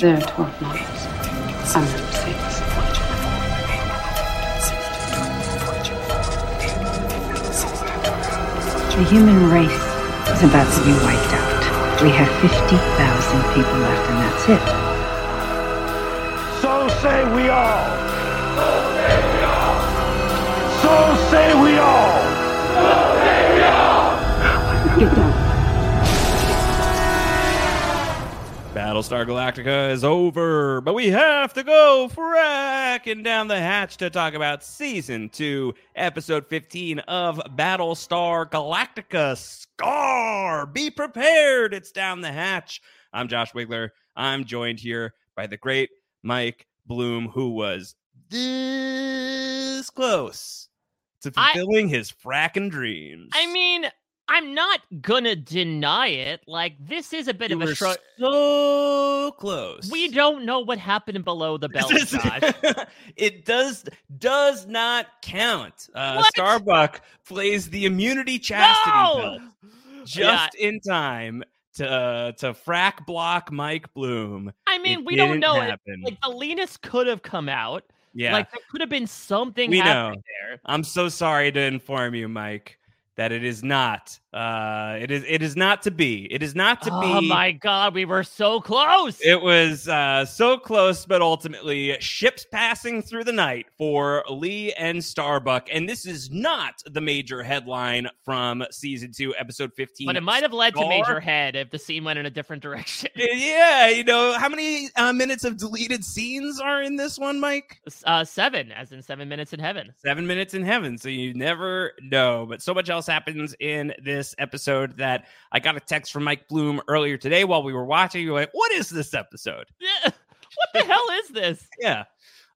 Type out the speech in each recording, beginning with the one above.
There are 12 months. I'm number six. The human race is about to be wiped out. We have 50,000 people left, and that's it. So say we all. So say we all. So say we all. Get down. Battlestar Galactica is over, but we have to go fracking down the hatch to talk about season two, episode 15 of Battlestar Galactica Scar. Be prepared, it's down the hatch. I'm Josh Wigler. I'm joined here by the great Mike Bloom, who was this close to I- fulfilling his fracking dreams. I mean, I'm not gonna deny it. Like, this is a bit You of a shrug. so close. We don't know what happened below the belt, it does does not count. Uh, Starbuck plays the immunity chastity No! belt just in time to uh, to frack block Mike Bloom. I mean, It we don't know. It, like, the Linus could have come out. Yeah. Like, there could have been something we know. there. I'm so sorry to inform you, Mike, that it is not. Uh, it is. It is not to be. It is not to oh be. Oh my god, we were so close. It was uh, so close, but ultimately ships passing through the night for Lee and Starbuck. And this is not the major headline from season two, episode 15. but it might have led to Major Head if the scene went in a different direction. Yeah, you know, how many uh, minutes of deleted scenes are in this one, Mike? Uh, seven, as in seven minutes in heaven. Seven minutes in heaven. So you never know. But so much else happens in this episode that I got a text from Mike Bloom earlier today while we were watching. You're like, what is this episode? Yeah. What the hell is this? Yeah.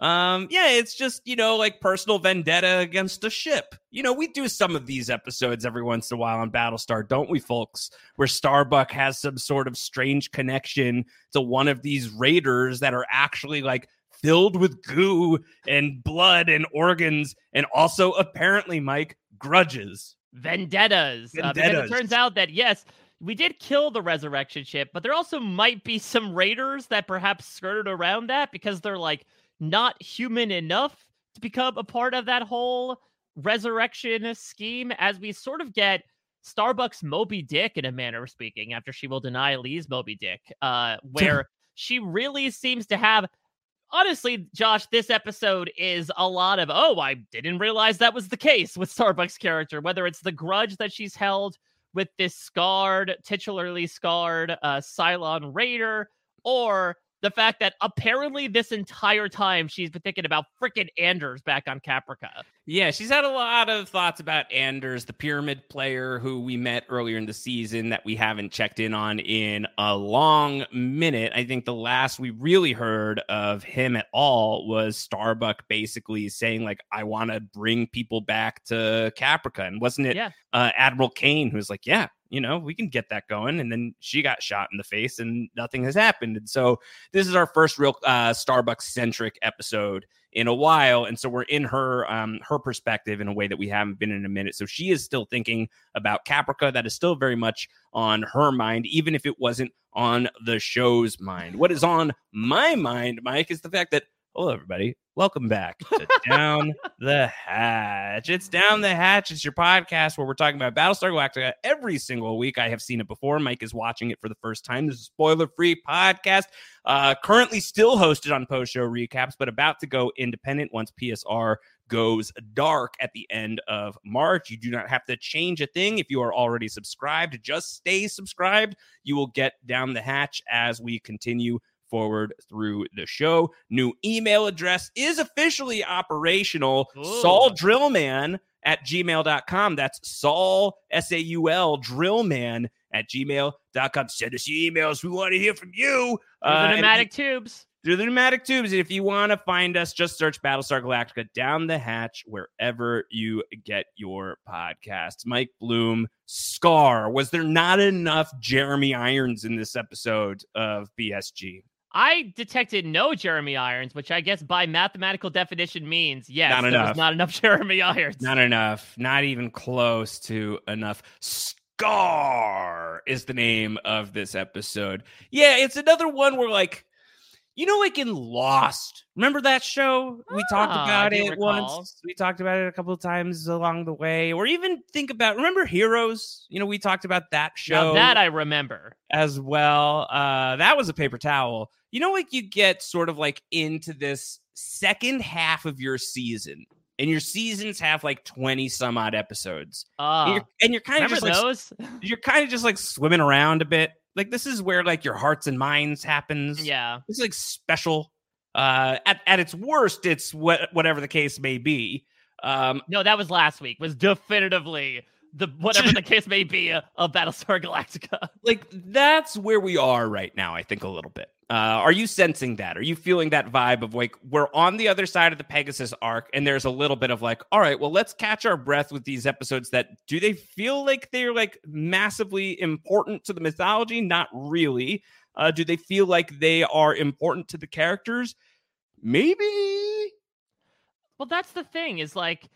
Um, yeah, it's just, you know, like personal vendetta against a ship. You know, we do some of these episodes every once in a while on Battlestar, don't we, folks? Where Starbuck has some sort of strange connection to one of these raiders that are actually like filled with goo and blood and organs, and also apparently, Mike, grudges. Vendettas. Uh, because it turns out that, yes, we did kill the resurrection ship, but there also might be some raiders that perhaps skirted around that because they're like not human enough to become a part of that whole resurrection scheme as we sort of get Starbucks Moby Dick in a manner of speaking after she will deny Lee's Moby Dick, uh, where she really seems to have honestly, Josh, this episode is a lot of, oh, I didn't realize that was the case with Starbucks' character, whether it's the grudge that she's held with this scarred, titularly scarred uh, Cylon Raider, or the fact that apparently this entire time she's been thinking about freaking Anders back on Caprica. Yeah, she's had a lot of thoughts about Anders, the pyramid player who we met earlier in the season that we haven't checked in on in a long minute. I think the last we really heard of him at all was Starbuck basically saying, like, I want to bring people back to Caprica. And wasn't it Yeah. uh, Admiral Cain who was like, Yeah, you know, we can get that going. And then she got shot in the face and nothing has happened. And so this is our first real uh, Starbucks centric episode in a while. And so we're in her um, her perspective in a way that we haven't been in a minute. So she is still thinking about Caprica. That is still very much on her mind, even if it wasn't on the show's mind. What is on my mind, Mike, is the fact that Hello, everybody. Welcome back to Down the Hatch. It's Down the Hatch. It's your podcast where we're talking about Battlestar Galactica every single week. I have seen it before. Mike is watching it for the first time. This is a spoiler free podcast. Uh, currently still hosted on post show recaps, but about to go independent once PSR goes dark at the end of March. You do not have to change a thing if you are already subscribed. Just stay subscribed. You will get Down the Hatch as we continue forward through the show. New email address is officially operational. Saul Drillman at gmail.com. That's Saul, S A U L, Drillman at gmail.com. Send us your emails. We want to hear from you. Through Uh, the if pneumatic tubes. through the pneumatic tubes. And if you want to find us, just search Battlestar Galactica down the hatch wherever you get your podcasts. Mike Bloom, Scar. Was there not enough Jeremy Irons in this episode of BSG? I detected no Jeremy Irons, which I guess by mathematical definition means yes, Not there enough. was not enough Jeremy Irons. Not enough. Not even close to enough. Scar is the name of this episode. Yeah, it's another one where like you know, like in Lost. Remember that show? We talked Ah, I about it recall. once. We talked about it a couple of times along the way. Or even think about remember Heroes? You know, we talked about that show Now that I remember. as well. Uh, that was a paper towel. You know, like you get sort of like into this second half of your season, and your seasons have like 20 some odd episodes. Ah, and you're, and you're kind of just like, those? you're kind of just like swimming around a bit. Like this is where like your hearts and minds happens. Yeah. It's like special. Uh at, at its worst, it's what whatever the case may be. Um No, that was last week. Was definitively the whatever the case may be uh, of Battlestar Galactica. like that's where we are right now i think a little bit uh, are you sensing that? Are you feeling that vibe of like we're on the other side of the pegasus arc and there's a little bit of like all right well let's catch our breath with these episodes that do they feel like they're like massively important to the mythology? Not really. Uh, do they feel like they are important to the characters? Maybe. Well, that's the thing is like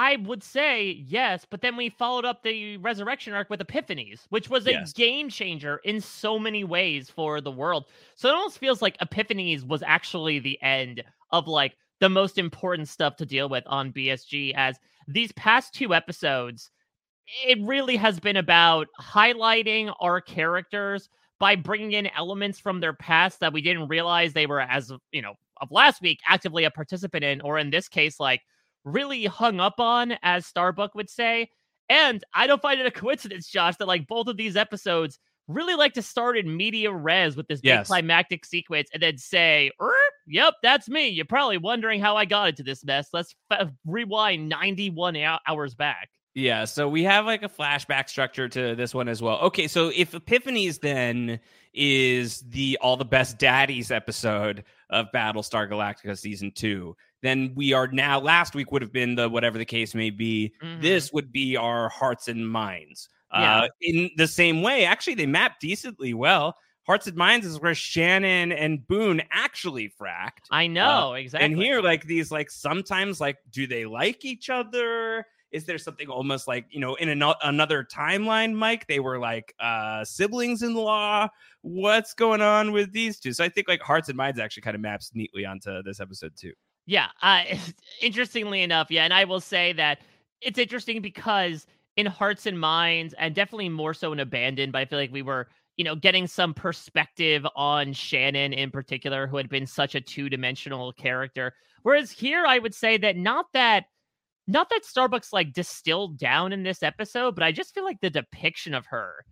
I would say yes, but then we followed up the resurrection arc with Epiphanies, which was a Yes. game changer in so many ways for the world. So it almost feels like Epiphanies was actually the end of like the most important stuff to deal with on BSG as these past two episodes it really has been about highlighting our characters by bringing in elements from their past that we didn't realize they were as you know of last week actively a participant in or in this case like really hung up on as starbuck would say and i don't find it a coincidence josh that like both of these episodes really like to start in media res with this big climactic sequence and then say "Er, yep that's me. You're probably wondering how i got into this mess. Let's f- rewind 91 hours back. Yeah, so we have like a flashback structure to this one as well. Okay, so if Epiphanies then is the all the best daddies episode of Battlestar Galactica season 2, then we are now last week would have been the whatever the case may be. Mhm. This would be our hearts and minds. Yeah. Uh in the same way, actually they map decently well. Hearts and Minds is where Shannon and Boone actually fracked. I know, Uh, exactly. And here, like these, like sometimes, like, do they like each other? Is there something almost like you know in ano- another timeline, Mike? They were like uh siblings in law. What's going on with these two? So I think like Hearts and Minds actually kind of maps neatly onto this episode too. Yeah. Uh, interestingly enough, yeah. And I will say that it's interesting because in Hearts and Minds, and definitely more so in Abandoned, but I feel like we were, you know, getting some perspective on Shannon in particular, who had been such a two dimensional character. Whereas here, I would say that not that. Not that Starbucks like distilled down in this episode, but I just feel like the depiction of her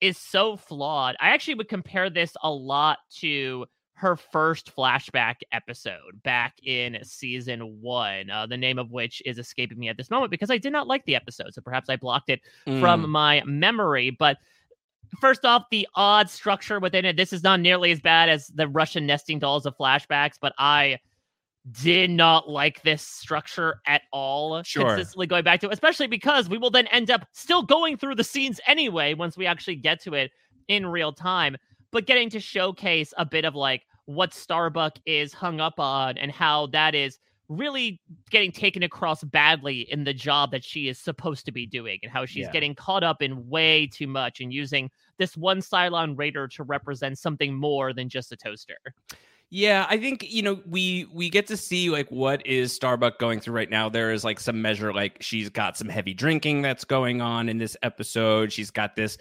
is so flawed. I actually would compare this a lot to her first flashback episode back in season one, uh, the name of which is escaping me at this moment because I did not like the episode. So perhaps I blocked it from Mm. my memory. But first off, the odd structure within it. This is not nearly as bad as the Russian nesting dolls of flashbacks, but I did not like this structure at all. Sure. Consistently going back to it, especially because we will then end up still going through the scenes anyway once we actually get to it in real time. But getting to showcase a bit of like what Starbuck is hung up on and how that is really getting taken across badly in the job that she is supposed to be doing and how she's Yeah. getting caught up in way too much and using this one Cylon Raider to represent something more than just a toaster. Yeah, I think you know we we get to see like what is Starbuck going through right now. There is like some measure like she's got some heavy drinking that's going on in this episode. She's got this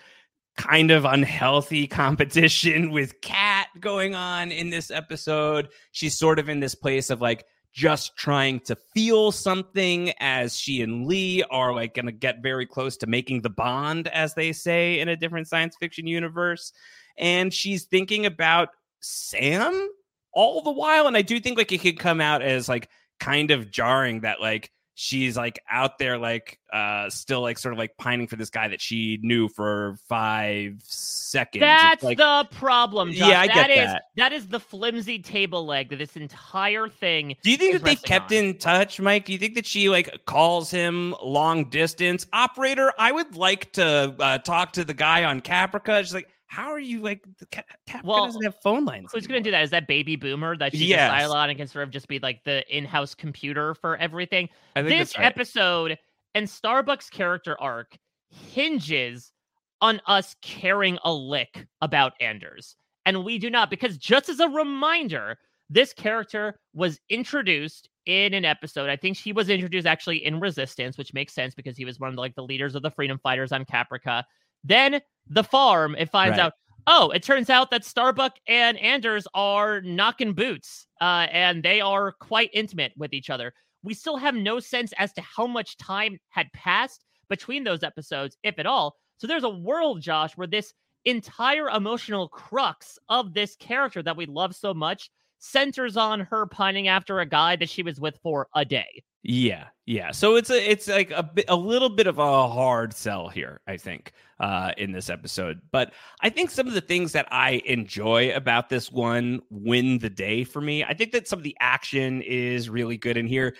kind of unhealthy competition with Kat going on in this episode. She's sort of in this place of like just trying to feel something as she and Lee are like going to get very close to making the bond as they say in a different science fiction universe. And she's thinking about Sam all the while and i do think like it could come out as like kind of jarring that like she's like out there like uh still like sort of like pining for this guy that she knew for five seconds That's like, the problem, Josh. Yeah, I That get is- that. that is the flimsy table leg that this entire thing. do you think that they kept on. in touch mike do you think that she like calls him long distance operator i would like to uh, talk to the guy on caprica she's like how are you like the Ca- caprica Well, doesn't have phone lines Who's going to do that? Is that baby boomer that she's Yes. a Cylon and can sort of just be like the in-house computer for everything? This right. episode and Starbucks character arc hinges on us caring a lick about Anders. And we do not, because just as a reminder, this character was introduced in an episode. I think she was introduced actually in Resistance, which makes sense because he was one of the, like the leaders of the freedom fighters on Caprica. Then the farm, it finds Right. out, oh, it turns out that Starbuck and Anders are knocking boots, uh, and they are quite intimate with each other. We still have no sense as to how much time had passed between those episodes, if at all. So there's a world, Josh, where this entire emotional crux of this character that we love so much centers on her pining after a guy that she was with for a day. Yeah, yeah. So it's a it's like a bit a little bit of a hard sell here, I think, uh, in this episode. But I think some of the things that I enjoy about this one win the day for me. I think that some of the action is really good in here.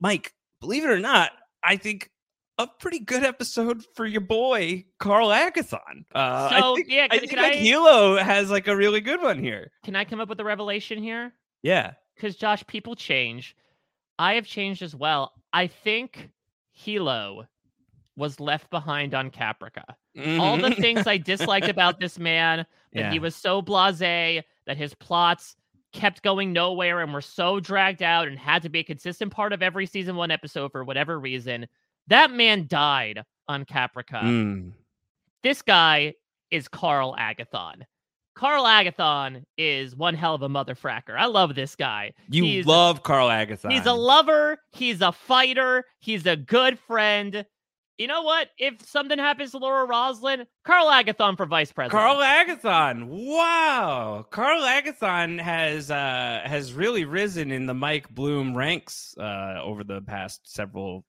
Mike, believe it or not, I think a pretty good episode for your boy Carl Agathon. Uh, So, I think, yeah, I think can like I- Helo has like a really good one here. Can I come up with a revelation here? Yeah. Because Josh, people change. I have changed as well. I think Helo was left behind on Caprica. All the Mhm. things I disliked about this man, that Yeah. he was so blasé, that his plots kept going nowhere and were so dragged out and had to be a consistent part of every season one episode for whatever reason. That man died on Caprica. Mm. This guy is Carl Agathon. Carl Agathon is one hell of a motherfracker. I love this guy. You He's- love Carl Agathon. He's a lover. He's a fighter. He's a good friend. You know what? If something happens to Laura Roslin, Carl Agathon for vice president. Carl Agathon. Wow. Carl Agathon has uh has really risen in the Mike Bloom ranks uh over the past several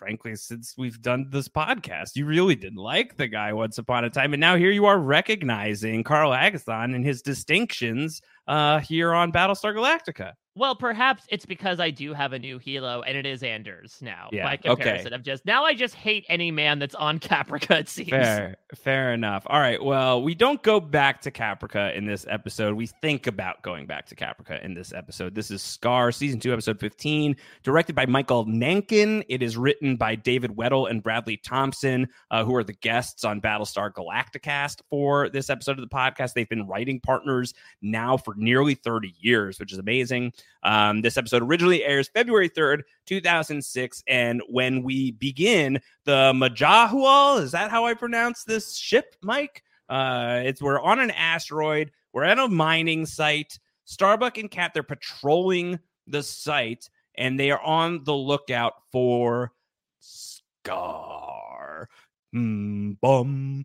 frankly, since we've done this podcast. You really didn't like the guy once upon a time, and now here you are recognizing Carl Agathon and his distinctions uh, here on Battlestar Galactica. Well, perhaps it's because I do have a new Helo and it is Anders now. Yeah, By okay. comparison, of just now, I just hate any man that's on Caprica. It seems. Fair, fair enough. All right. Well, we don't go back to Caprica in this episode. We think about going back to Caprica in this episode. This is Scar, season two, episode 15, directed by Michael Nankin. It is written by David Weddle and Bradley Thompson, uh, who are the guests on Battlestar Galacticast for this episode of the podcast. They've been writing partners now for nearly 30 years, which is amazing. Um, this episode originally airs February 3rd, 2006. And when we begin, the Majahual, is that how I pronounce this ship, Mike? Uh, it's we're on an asteroid. We're at a mining site. Starbuck and Kat they're patrolling the site, and they are on the lookout for Scar. Mm, bum,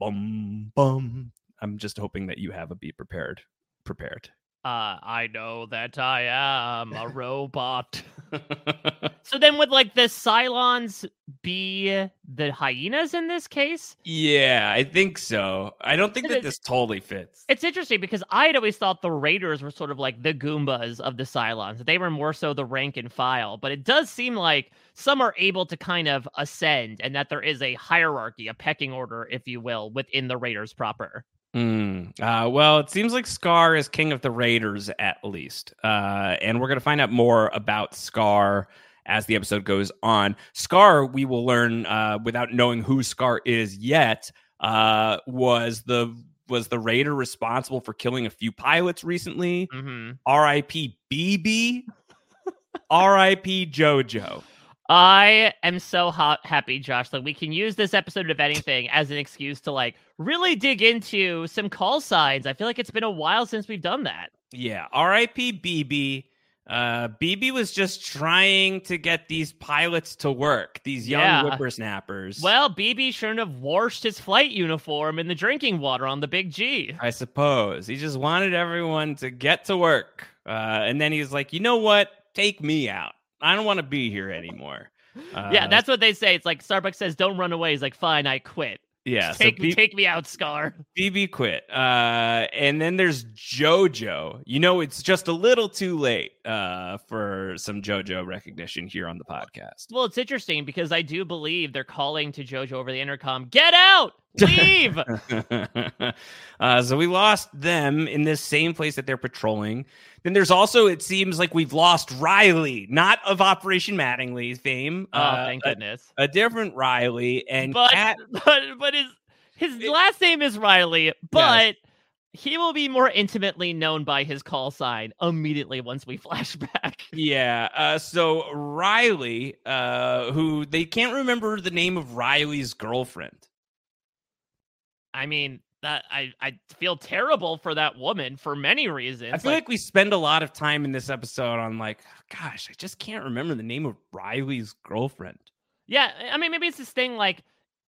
bum, bum. I'm just hoping that you have a beat prepared. Prepared. Uh, I know that I am a robot. so then, would like the Cylons be the hyenas in this case? Yeah, I think so. I don't think that this totally fits. It's interesting because I had always thought the Raiders were sort of like the Goombas of the Cylons. They were more so the rank and file, but it does seem like some are able to kind of ascend and that there is a hierarchy, a pecking order, if you will, within the Raiders proper. Mm, uh, well, it seems like Scar is king of the Raiders at least. Uh, and we're going to find out more about Scar as the episode goes on. Scar, we will learn uh, without knowing who Scar is yet, uh, was the was the raider responsible for killing a few pilots recently. Mm-hmm. R.I.P. BB. R.I.P. JoJo. I am so hot, happy, Josh, that we can use this episode of anything as an excuse to like really dig into some call signs. I feel like it's been a while since we've done that. Yeah, R.I.P. BB. Uh, BB was just trying to get these pilots to work, these young Yeah. whippersnappers. Well, BB shouldn't have washed his flight uniform in the drinking water on the Big G. I suppose he just wanted everyone to get to work, uh, and then he's like, you know what? Take me out. I don't want to be here anymore. Uh, yeah, that's what they say. It's like Starbucks says, "Don't run away." He's like, "Fine, I quit." yeah. so take B- take me out, Scar. BB quit. Uh, and then there's JoJo. You know, it's just a little too late uh, for some JoJo recognition here on the podcast. Well, it's interesting because I do believe they're calling to JoJo over the intercom, "Get out, leave." uh, so we lost them in this same place that they're patrolling. Then there's also, it seems like we've lost Riley, not of Operation Mattingly fame. Oh, uh, thank goodness. A, different Riley and but Kat. but but his his last name is Riley, but he will be more intimately known by his call sign immediately once we flash back. Yeah. Uh, so Riley, uh, who they can't remember the name of Riley's girlfriend. I mean, that I I feel terrible for that woman for many reasons. I feel like, we spend a lot of time in this episode on like, gosh, I just can't remember the name of Riley's girlfriend. Yeah, I mean, maybe it's this thing like,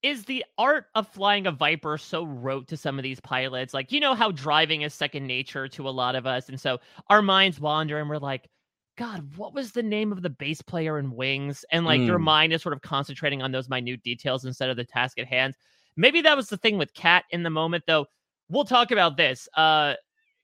is the art of flying a Viper so rote to some of these pilots? Like, you know how driving is second nature to a lot of us. And so our minds wander and we're like, God, what was the name of the bass player in Wings? And like your Mm. mind is sort of concentrating on those minute details instead of the task at hand. Maybe that was the thing with Kat in the moment, though. We'll talk about this. Uh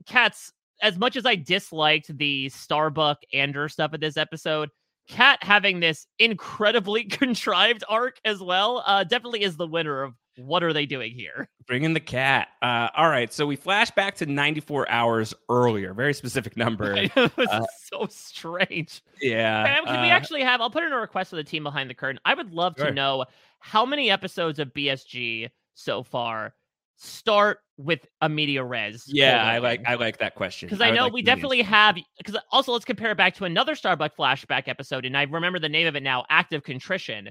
Kat's as much as I disliked the Starbuck Ander stuff of this episode, Kat having this incredibly contrived arc as well, uh, definitely is the winner of what are they doing here? Bring in the cat. Uh, all right. So we flash back to 94 hours earlier, very specific number. this Uh, so strange. yeah. Can we uh, actually have? I'll put in a request for the team behind the curtain. I would love Sure. to know how many episodes of BSG so far start with a media res. Yeah, I like I like that question. because I, would know like we definitely have. Because also, let's compare it back to another Starbuck flashback episode, and I remember the name of it now. Act of Contrition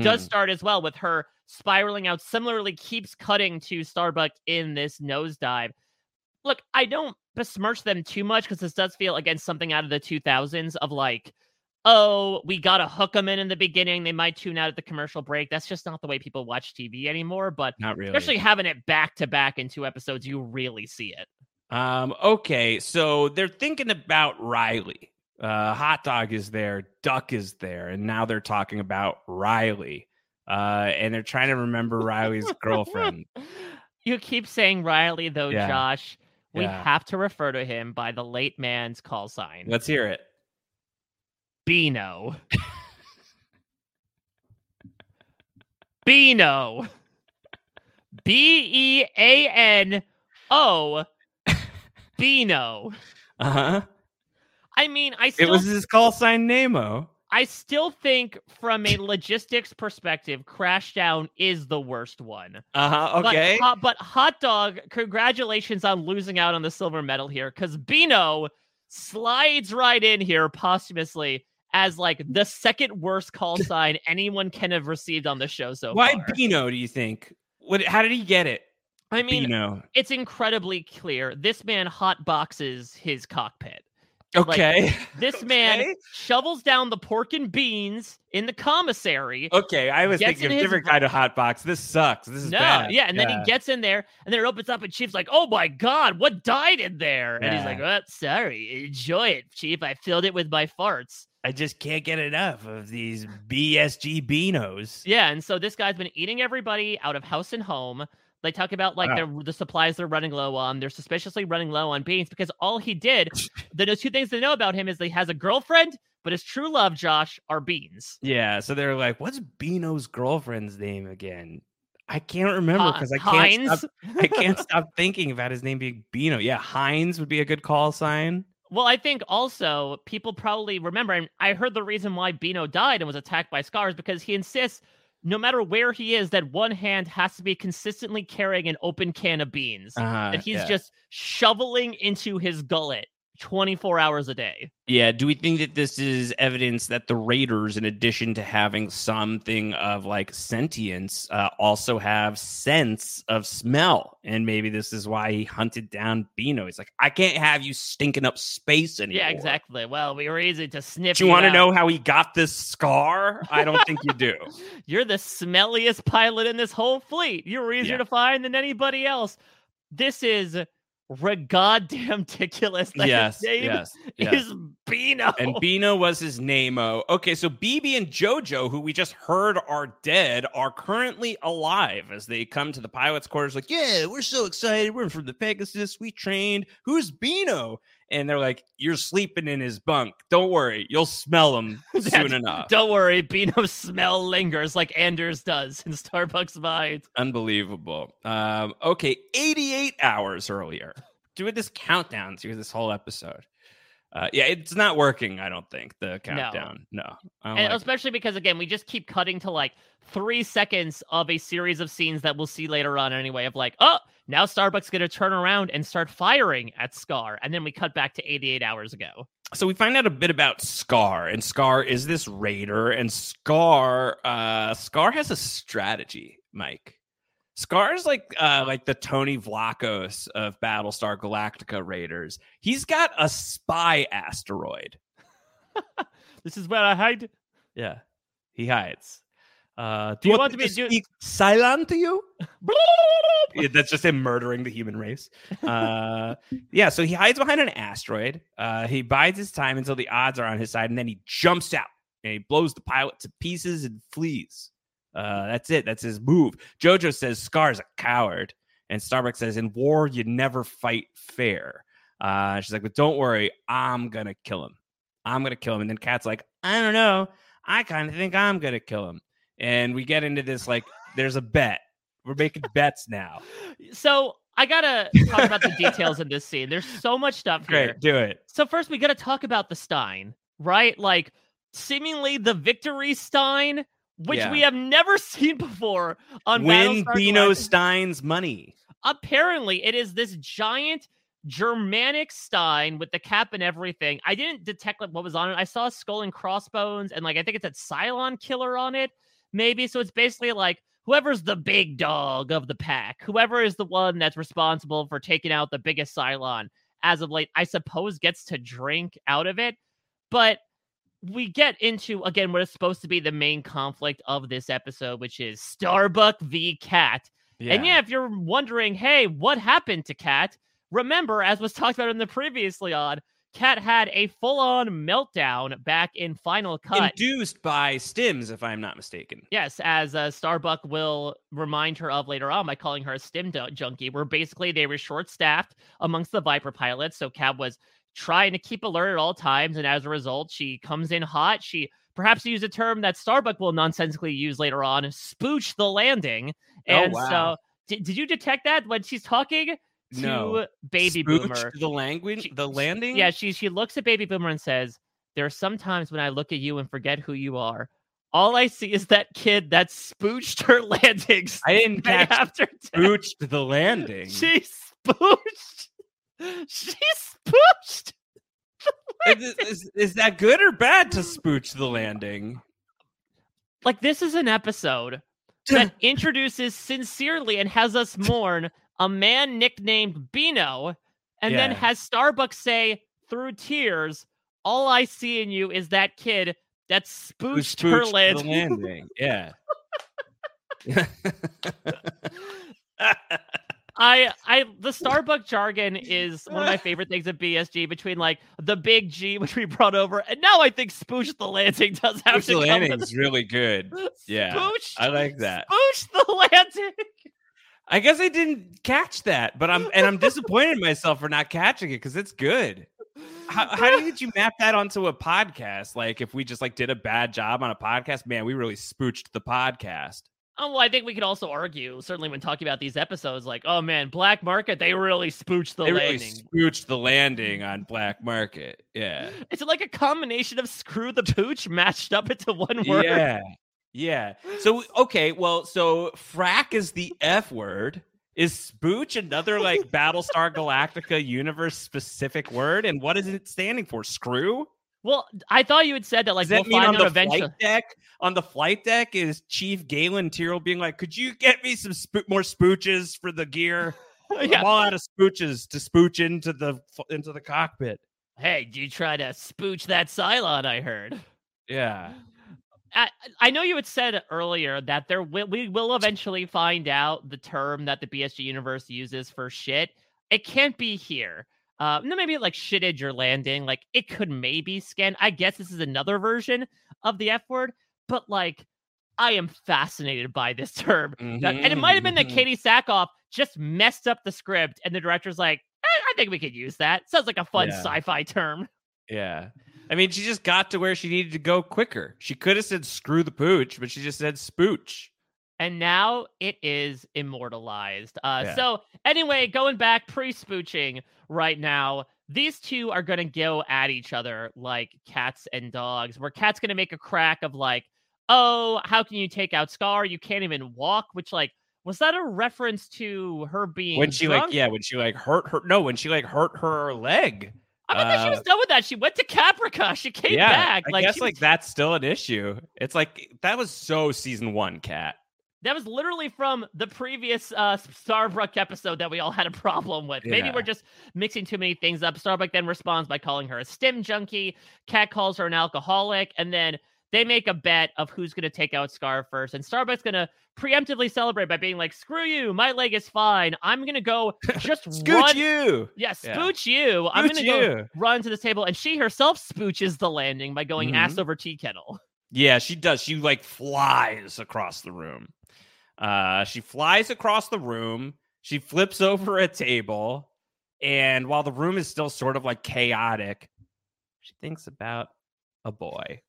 does Mhm. start as well with her spiraling out. Similarly, keeps cutting to Starbuck in this nosedive. Look, I don't besmirch them too much because this does feel again something out of the 2000s of like, oh, we gotta hook them in in the beginning. They might tune out at the commercial break. That's just not the way people watch TV anymore. But Not really. especially having it back to back in two episodes, you really see it. Um, okay, so they're thinking about Riley. Uh, hot dog is there, duck is there, and now they're talking about Riley. Uh, and they're trying to remember Riley's girlfriend. You keep saying Riley though, Yeah. Josh. We Yeah. have to refer to him by the late man's call sign. Let's hear it. Beano. Beano. B E A N O. Beano. Uh huh. I mean, I It was his call sign Nemo. I still think from a logistics perspective, Crashdown is the worst one. Uh huh. But Okay. But, hot dog, congratulations on losing out on the silver medal here, because Beano slides right in here posthumously as like the second worst call sign anyone can have received on the show so Why far. Beano? Do you think? What? How did he get it? I mean, Beano. it's incredibly clear. This man hot boxes his cockpit. Like, Okay. this man shovels down the pork and beans in the commissary. Okay, I was thinking of a different kind of hot box. This sucks. This is No, bad. yeah, and then he gets in there, and then it opens up, and Chief's like, "Oh my god, what died in there?" And he's like, Yeah. "Oh, sorry, enjoy it, Chief. I filled it with my farts." I just can't get enough of these BSG Beanos. Yeah, and so this guy's been eating everybody out of house and home. They talk about like Wow. the the supplies they're running low on. They're suspiciously running low on beans because all he did. the two things they know about him is he has a girlfriend, but his true love, Josh, are beans. Yeah, so they're like, "What's Beano's girlfriend's name again?" I can't remember because I can't stop, I can't stop thinking about his name being Beano. Yeah, Heinz would be a good call sign. Well, I think also people probably remember, and I heard the reason why Beano died and was attacked by scars because he insists no matter where he is, that one hand has to be consistently carrying an open can of beans Uh-huh, that he's yeah. just shoveling into his gullet 24 hours a day. Yeah, do we think that this is evidence that the Raiders, in addition to having something of like sentience, uh, also have sense of smell? And maybe this is why he hunted down Beano. He's like, I can't have you stinking up space anymore. Yeah, exactly. Well, we were easy to sniff. Do you want to know how he got this scar? I don't think you do. You're the smelliest pilot in this whole fleet. You're easier Yeah. to find than anybody else. This is goddamn ridiculous. That Yes, his name yes, yes. is Beano. And Beano was his name. Oh, okay. So BB and JoJo, who we just heard are dead, are currently alive as they come to the pilot's quarters. Like, yeah, we're so excited. We're from the Pegasus. We trained. Who's Beano? And they're like, you're sleeping in his bunk. Don't worry, you'll smell him soon enough. Don't worry, Beano's smell lingers like Anders does in Starbucks Mind. Unbelievable. Um, okay, 88 hours earlier. Doing this countdown through this whole episode. Uh, yeah, it's not working. I don't think the countdown. No, And like it. especially because again, we just keep cutting to like three seconds of a series of scenes that we'll see later on anyway. Of like, oh, now Starbucks gonna turn around and start firing at Scar, and then we cut back to 88 hours ago. so we find out a bit about Scar, and Scar is this raider, and Scar, uh, Scar has a strategy, Mike. Scar is like uh, like the Tony Vlachos of Battlestar Galactica Raiders. He's got a spy asteroid. This is where I hide. Yeah, he hides. Uh, Do you want me to do- speak Cylon to you? Yeah, that's just him murdering the human race. Uh, yeah, so he hides behind an asteroid. Uh, he bides his time until the odds are on his side, and then he jumps out and he blows the pilot to pieces and flees. Uh, that's it. That's his move. Jojo says Scar's a coward, and Starbuck says, "In war, you never fight fair." Uh, she's like, "But don't worry, I'm gonna kill him. I'm gonna kill him." And then Kat's like, "I don't know. I kind of think I'm gonna kill him." And we get into this like, there's a bet. We're making bets now. So I gotta talk about the details in this scene. There's so much stuff here. Great, do it. So first, we gotta talk about the Stein, right? Like seemingly the victory Stein, which Yeah. we have never seen before on Win Bino. Stein's money. apparently it is this giant Germanic Stein with the cap and everything. I didn't detect like what was on it. I saw a skull and crossbones, and like I think it's a Cylon killer on it, maybe. So it's basically like whoever's the big dog of the pack, whoever is the one that's responsible for taking out the biggest Cylon as of late, I suppose gets to drink out of it. But we get into again what is supposed to be the main conflict of this episode, which is Starbuck v. Kat. And yeah, if you're wondering, hey, what happened to Kat? Remember, as was talked about in the previously on, Kat had a full-on meltdown back in Final Cut. Induced by stims, if I'm not mistaken. Yes, as uh, Starbuck will remind her of later on by calling her a stim junkie, where basically they were short-staffed amongst the Viper pilots. So Kat was trying to keep alert at all times, and as a result, she comes in hot. She perhaps used a term that Starbuck will nonsensically use later on, "spooch the landing." And wow. so, did, did you detect that when she's talking? To No. baby Spooch boomer, the language, the landing. yeah, she she looks at baby boomer and says, "There are some times when I look at you and forget who you are. All I see is that kid that spooched her landings. I didn't catch after spooched the landing. She spooched. She spooched. is, is, is that good or bad to spooch the landing? Like this is an episode that introduces sincerely and has us mourn a man nicknamed Beano, and then has Starbucks say through tears, "All I see in you is that kid that Who spooched, her spooched landing." Yeah. I I the Starbucks jargon is one of my favorite things at BSG between like the big G which we brought over and now I think spooch the landing does have Spooch to the come landing with- really good. Yeah, Spooch, I like that. spooch the landing. I guess I didn't catch that, but I'm and I'm disappointed in myself for not catching it because it's good. How, how did you map that onto a podcast? Like, if we just like did a bad job on a podcast, man, we really spooched the podcast. Oh, well, I think we could also argue, certainly when talking about these episodes, like, oh man, Black Market, they really spooched the they landing. really spooched the landing on Black Market. Yeah, It's like a combination of screw the pooch matched up into one word. yeah, yeah. So okay, well, so frack is the F word. Is spooch another like Battlestar Galactica universe specific word? And what is it standing for? Screw? Well, I thought you had said that like Does that we'll mean find on out the eventually. flight deck? On the flight deck is Chief Galen Tyrol being like, "Could you get me some spoo- more spooches for the gear? Yeah. I'm all out of spooches to spooch into the into the cockpit." Hey, do you try to spooch that Cylon? I heard. Yeah, I, I know you had said earlier that there will, we will eventually find out the term that the BSG universe uses for shit. It can't be here. Uh, no, maybe like shitage your landing. Like it could maybe scan. I guess this is another version of the F word, but like I am fascinated by this term. That- and it might have been that Mhm, mhm. Katee Sackhoff just messed up the script, and the director's like, "Eh, I think we could use that. Sounds like a fun Yeah. sci-fi term. yeah. I mean, she just got to where she needed to go quicker. She could have said "screw the pooch," but she just said "spooch." and now it is immortalized. Uh, Yeah. So anyway, going back pre-spooching right now, these two are gonna go at each other like cats and dogs. Where Kat's gonna make a crack of like, "Oh, how can you take out Scar? You can't even walk." Which like was that a reference to her being When she drunk? like, yeah, when she like hurt her. No, when she like hurt her leg. I thought she Uh, was done with that. She went to Caprica. She came yeah, back. I like guess she like was- that's still an issue. It's like that was so season one, Kat. That was literally from the previous uh, Starbuck episode that we all had a problem with. Maybe we're just mixing too many things up. Starbuck then responds by calling her a stim junkie. Kat calls her an alcoholic, and then they make a bet of who's going to take out Scar first. And Starbuck's going to preemptively celebrate by being like, "Screw you, my leg is fine. I'm going to go just Scooch run- you. Yeah, Yeah. spooch you. I'm going to go run to this table." And she herself spooches the landing by going ass Mhm. over tea kettle. Yeah, she does. She like flies across the room. Uh, she flies across the room. She flips over a table, and while the room is still sort of like chaotic, she thinks about a boy.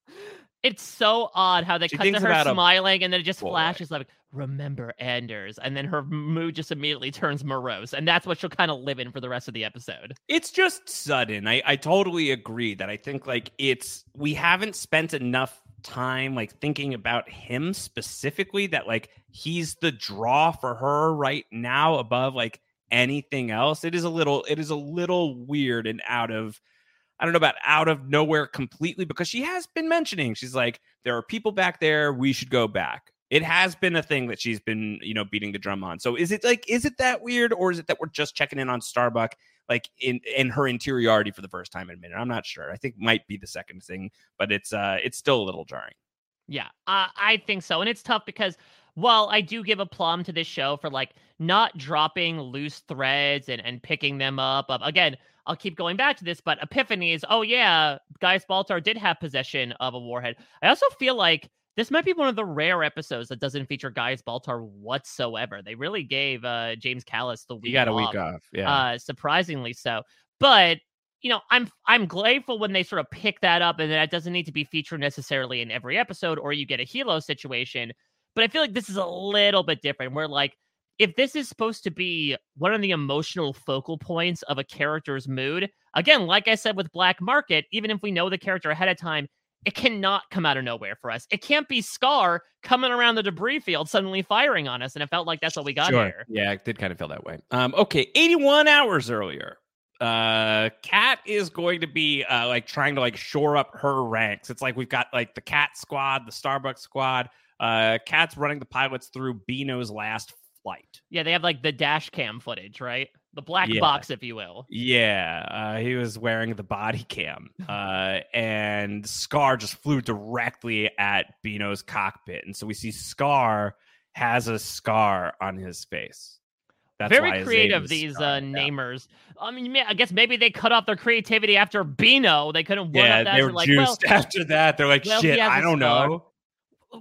It's so odd how they She cut to her smiling and then it just boy. flashes like, remember Anders. And then her mood just immediately turns morose. And that's what she'll kind of live in for the rest of the episode. It's just sudden. I, I totally agree that I think like it's we haven't spent enough time like thinking about him specifically that like he's the draw for her right now above like anything else. It is a little it is a little weird and out of I don't know about out of nowhere completely because she has been mentioning she's like there are people back there we should go back. It has been a thing that she's been, you know, beating the drum on. So is it like is it that weird or is it that we're just checking in on Starbuck like in in her interiority for the first time in a minute? I'm not sure. I think might be the second thing, but it's uh it's still a little jarring. Yeah, I think so. And it's tough because while I do give a plum to this show for like not dropping loose threads and, and picking them up. Again, I'll keep going back to this, but epiphanies. Oh yeah, Gaius Baltar did have possession of a warhead. I also feel like this might be one of the rare episodes that doesn't feature Gaius Baltar whatsoever. They really gave uh, James Callis the week. You got a off, week off, yeah. Uh, surprisingly so. But you know, I'm I'm grateful when they sort of pick that up, and that doesn't need to be featured necessarily in every episode, or you get a Helo situation. But I feel like this is a little bit different. Where like, if this is supposed to be one of the emotional focal points of a character's mood, again, like I said with Black Market, even if we know the character ahead of time, it cannot come out of nowhere for us. It can't be Scar coming around the debris field suddenly firing on us, and it felt like that's what we got Sure. here. Yeah, it did kind of feel that way. Um, okay, 81 hours earlier. Uh Kat is going to be uh like trying to like shore up her ranks. It's like we've got like the Kat squad, the Starbucks squad. Uh Kat's running the pilots through Beano's last flight. Yeah, they have like the dash cam footage, right? The black Yeah. box, if you will. Yeah, uh, he was wearing the body cam, uh, and Scar just flew directly at Beano's cockpit, and so we see Scar has a scar on his face. That's Very creative, these uh, namers. I mean, I guess maybe they cut off their creativity after Beano. They couldn't Yeah, up that. they were like, juiced well, after that. They're like, well, shit, I don't scar. know.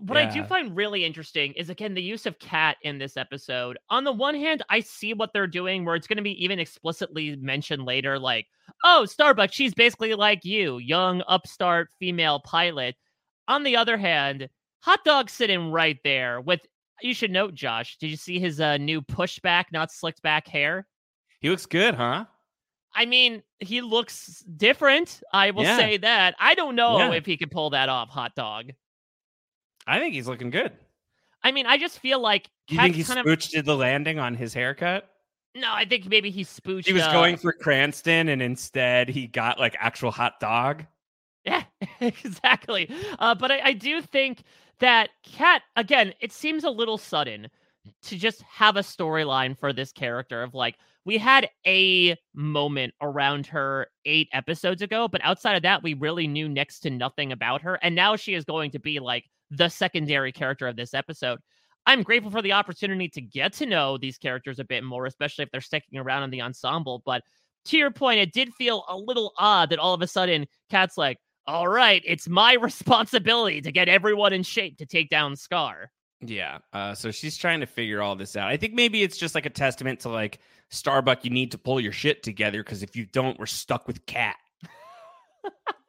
What I do find really interesting is again the use of Kat in this episode. On the one hand, I see what they're doing where it's going to be even explicitly mentioned later like, "Oh, Starbucks, she's basically like you, young upstart female pilot." On the other hand, Hot Dog sitting right there with you should note, Josh, did you see his uh, new pushback, not slicked back hair? He looks good, huh? I mean, he looks different. I will Yeah. say that. I don't know Yeah. if he could pull that off, Hot Dog. I think he's looking good. I mean, I just feel like you think he kind of spooched did the landing on his haircut? No, I think maybe he spooched. He was uh, going for Cranston, and instead he got like actual hot dog. Yeah, exactly. Uh, but I, I do think that Kat again. It seems a little sudden to just have a storyline for this character of like we had a moment around her eight episodes ago, but outside of that, we really knew next to nothing about her, and now she is going to be like the secondary character of this episode. I'm grateful for the opportunity to get to know these characters a bit more, especially if they're sticking around in the ensemble. But to your point, it did feel a little odd that all of a sudden Kat's like, all right, it's my responsibility to get everyone in shape to take down Scar. Yeah. Uh, so she's trying to figure all this out. I think maybe it's just like a testament to like Starbuck. You need to pull your shit together because if you don't, we're stuck with Kat.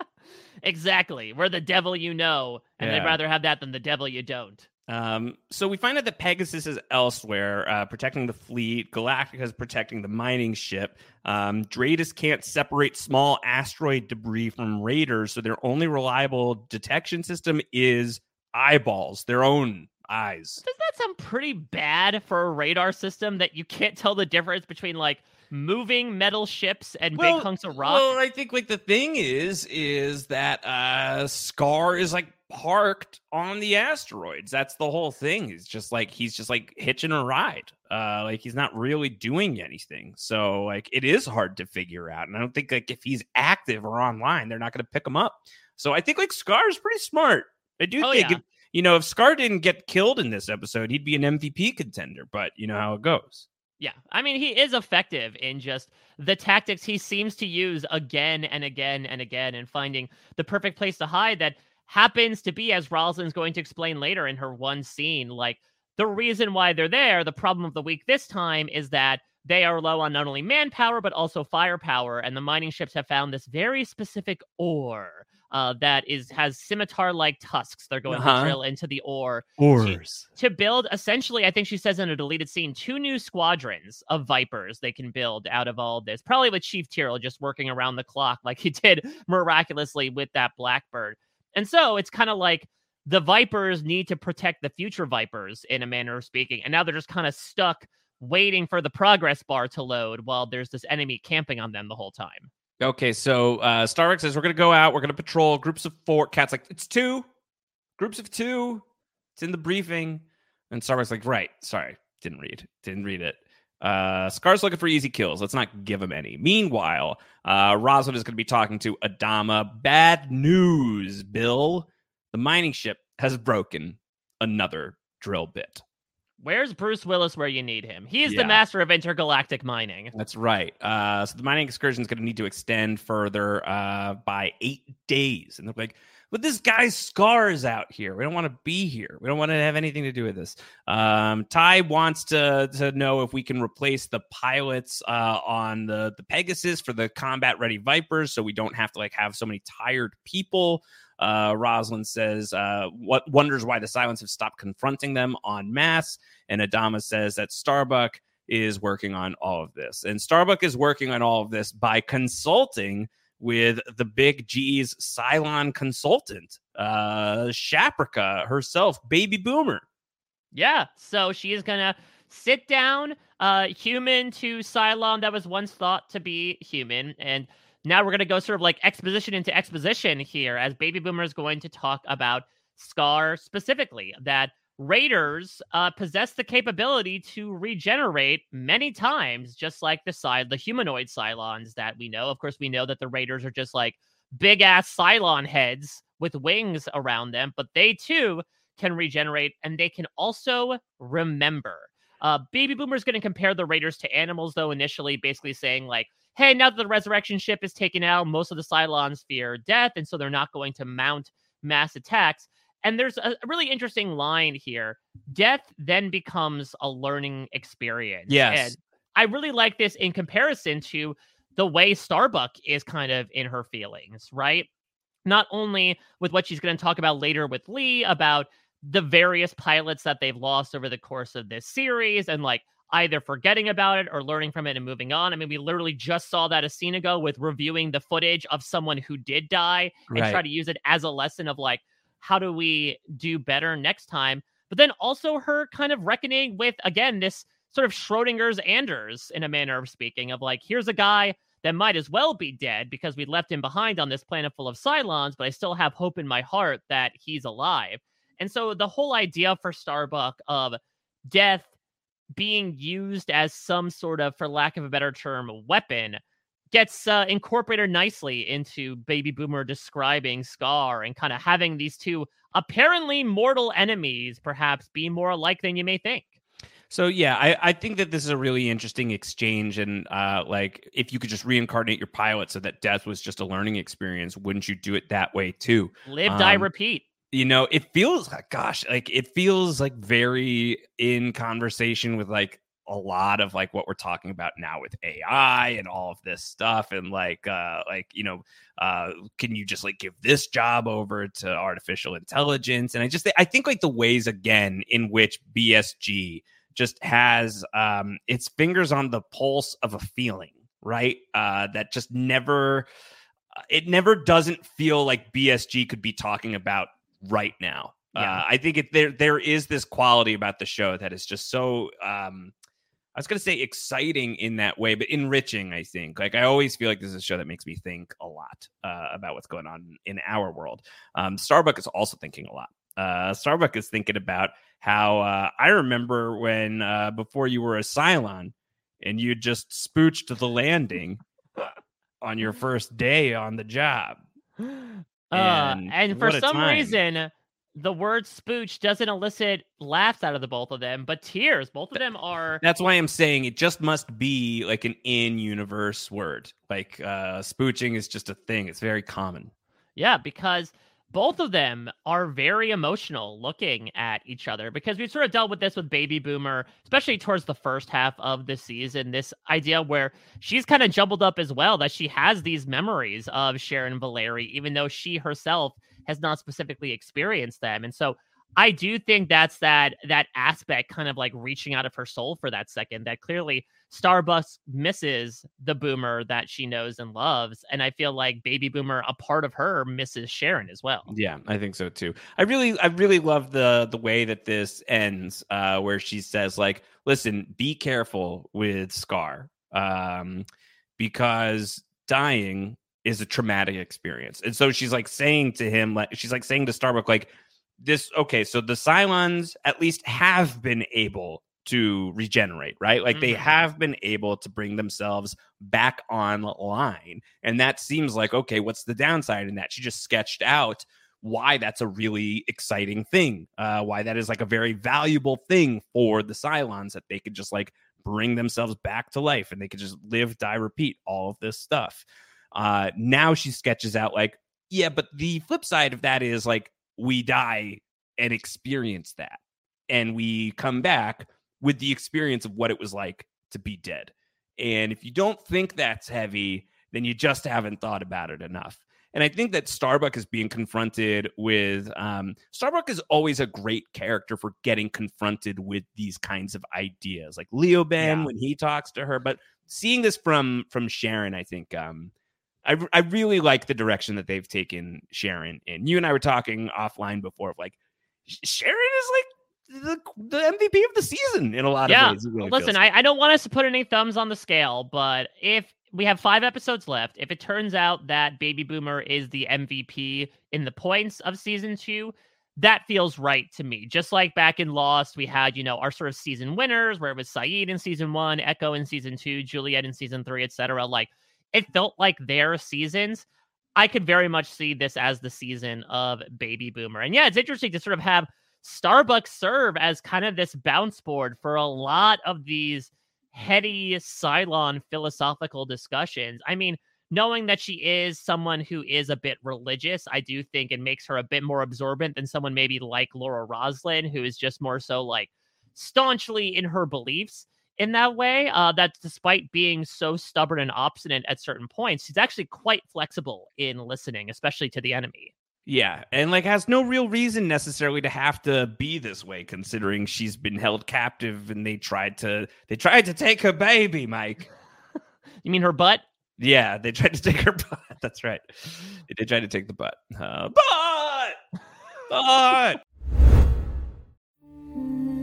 Exactly. We're the devil you know, and Yeah. they'd rather have that than the devil you don't. Um, so we find out that Pegasus is elsewhere, uh, protecting the fleet. Galactica is protecting the mining ship. Um, DRADIS can't separate small asteroid debris from raiders, so their only reliable detection system is eyeballs, their own eyes. Doesn't that sound pretty bad for a radar system that you can't tell the difference between like moving metal ships and big hunks of rock? Well, I think like the thing is, is that uh Scar is like parked on the asteroids. That's the whole thing. It's just like he's just like hitching a ride. Uh like he's not really doing anything. So like it is hard to figure out. And I don't think like if he's active or online, they're not gonna pick him up. So I think like Scar is pretty smart. I do Oh, think yeah. if, you know, if Scar didn't get killed in this episode, he'd be an MVP contender, but you know how it goes. Yeah, I mean, he is effective in just the tactics he seems to use again and again and again, and finding the perfect place to hide that happens to be, as Roslin's going to explain later in her one scene, like the reason why they're there. The problem of the week this time is that they are low on not only manpower but also firepower, and the mining ships have found this very specific ore. Uh, that is has scimitar-like tusks. They're going Uh-huh. to drill into the ore to- Ores. to build essentially i think she says in a deleted scene two new squadrons of vipers they can build out of all this probably with chief Tyrol just working around the clock like he did miraculously with that blackbird and so it's kind of like the vipers need to protect the future vipers in a manner of speaking and now they're just kind of stuck waiting for the progress bar to load while there's this enemy camping on them the whole time Okay, so uh Starbuck says we're gonna go out, we're gonna patrol groups of four. Kat's like, it's two. Groups of two. It's in the briefing. And Starbuck's like, right, sorry, didn't read. Didn't read it. Uh Scar's looking for easy kills. Let's not give him any. Meanwhile, uh Roslin is gonna be talking to Adama. Bad news, Bill. The mining ship has broken another drill bit. Where's Bruce Willis where you need him? He is Yeah. the master of intergalactic mining. That's right. Uh, so the mining excursion is going to need to extend further uh, by eight days. And they're like, but this guy's scar is out here. We don't want to be here. We don't want to have anything to do with this. Um, Tigh wants to to know if we can replace the pilots uh, on the the Pegasus for the combat ready Vipers, so we don't have to like have so many tired people. Uh, says, uh, "What wonders why the Cylons have stopped confronting them en masse." And Adama says that Starbuck is working on all of this, and Starbuck is working on all of this by consulting with the big G's Cylon consultant, uh, herself, Baby Boomer. Yeah, so she is gonna sit down, uh, human to Cylon that was once thought to be human, and now we're gonna go sort of like exposition into exposition here, as Baby Boomer is going to talk about Scar specifically that Raiders uh, possess the capability to regenerate many times, just like the side the humanoid Cylons that we know. Of course, we know that the Raiders are just like big ass Cylon heads with wings around them, but they too can regenerate and they can also remember. Uh, Baby Boomer is going to compare the Raiders to animals, though, initially, basically saying, like, hey, now that the resurrection ship is taken out, most of the Cylons fear death, and so they're not going to mount mass attacks. And there's a really interesting line here. Death then becomes a learning experience. Yes. And I really like this in comparison to the way Starbuck is kind of in her feelings, right? Not only with what she's going to talk about later with Lee about the various pilots that they've lost over the course of this series and like either forgetting about it or learning from it and moving on. I mean, we literally just saw that a scene ago with reviewing the footage of someone who did die and Right. try to use it as a lesson of like, how do we do better next time? But then also her kind of reckoning with, again, this sort of Schrodinger's Anders in a manner of speaking, of like, here's a guy that might as well be dead because we left him behind on this planet full of Cylons, but I still have hope in my heart that he's alive. And so the whole idea for Starbuck of death being used as some sort of, for lack of a better term, weapon gets uh, incorporated nicely into Baby Boomer describing Scar and kind of having these two apparently mortal enemies perhaps be more alike than you may think. So yeah, I, I think that this is a really interesting exchange, and uh, like if you could just reincarnate your pilot so that death was just a learning experience, wouldn't you do it that way too? Live, die, Um, repeat. You know, it feels like gosh, like it feels like very in conversation with like a lot of like what we're talking about now with AI and all of this stuff, and like uh like you know, uh can you just like give this job over to artificial intelligence? And I just I think like the ways again in which BSG just has um its fingers on the pulse of a feeling right uh that just never uh, it never doesn't feel like bsg could be talking about right now Yeah. uh, i think it there there is this quality about the show that is just so um I was going to say exciting in that way, but enriching, I think. Like, I always feel like this is a show that makes me think a lot uh, about what's going on in our world. Um, Starbuck is also thinking a lot. Uh, Starbuck is thinking about how uh, I remember when uh, before you were a Cylon and you just spooched the landing on your first day on the job. Uh, And and for some time. reason, the word spooch doesn't elicit laughs out of the both of them, but tears. Both of them are. That's why I'm saying it just must be like an in-universe word. Like uh, spooching is just a thing. It's very common. Yeah, because both of them are very emotional looking at each other because we've sort of dealt with this with Baby Boomer, especially towards the first half of the season. This idea where she's kind of jumbled up as well, that she has these memories of Sharon Valerii, even though she herself has not specifically experienced them. And so I do think that's that that aspect kind of like reaching out of her soul for that second that clearly Starbucks misses the boomer that she knows and loves. And I feel like baby boomer, a part of her misses Sharon as well. Yeah, I think so too. I really, I really love the the way that this ends, uh, where she says, like, listen, be careful with Scar, um, because dying is a traumatic experience. And so she's like saying to him, like, she's like saying to Starbuck, like, this, okay, so the Cylons at least have been able to regenerate, right? Like they Mhm. have been able to bring themselves back online. And that seems like, okay, what's the downside in that? She just sketched out why that's a really exciting thing, uh, why that is like a very valuable thing for the Cylons that they could just like bring themselves back to life and they could just live, die, repeat all of this stuff. Uh, now she sketches out like, yeah, but the flip side of that is like we die and experience that, and we come back with the experience of what it was like to be dead. And if you don't think that's heavy, then you just haven't thought about it enough. And I think that Starbuck is being confronted with um, Starbuck is always a great character for getting confronted with these kinds of ideas, like Leoben Yeah. when he talks to her. But seeing this from from Sharon, I think um, I I really like the direction that they've taken Sharon in. You and I were talking offline before of like Sharon is like the the MVP of the season in a lot yeah. of ways. really Listen, I, I don't want us to put any thumbs on the scale, but if we have five episodes left, if it turns out that Baby Boomer is the MVP in the points of season two, that feels right to me. Just like back in Lost, we had, you know, our sort of season winners where it was Sayid in season one, Eko in season two, Juliet in season three, etc. Like it felt like their seasons. I could very much see this as the season of Baby Boomer. And yeah, it's interesting to sort of have Starbucks serve as kind of this bounce board for a lot of these heady Cylon philosophical discussions. I mean, knowing that she is someone who is a bit religious, I do think it makes her a bit more absorbent than someone maybe like Laura Roslin, who is just more so like staunchly in her beliefs in that way. Uh, that despite being so stubborn and obstinate at certain points, she's actually quite flexible in listening, especially to the enemy. Yeah, and like has no real reason necessarily to have to be this way, considering she's been held captive and they tried to they tried to take her baby, Mike. You mean her butt? Yeah, they tried to take her butt. That's right. They tried to take the butt. Uh, butt, butt.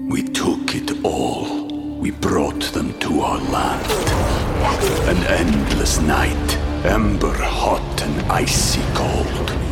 We took it all. We brought them to our land. An endless night, ember hot and icy cold.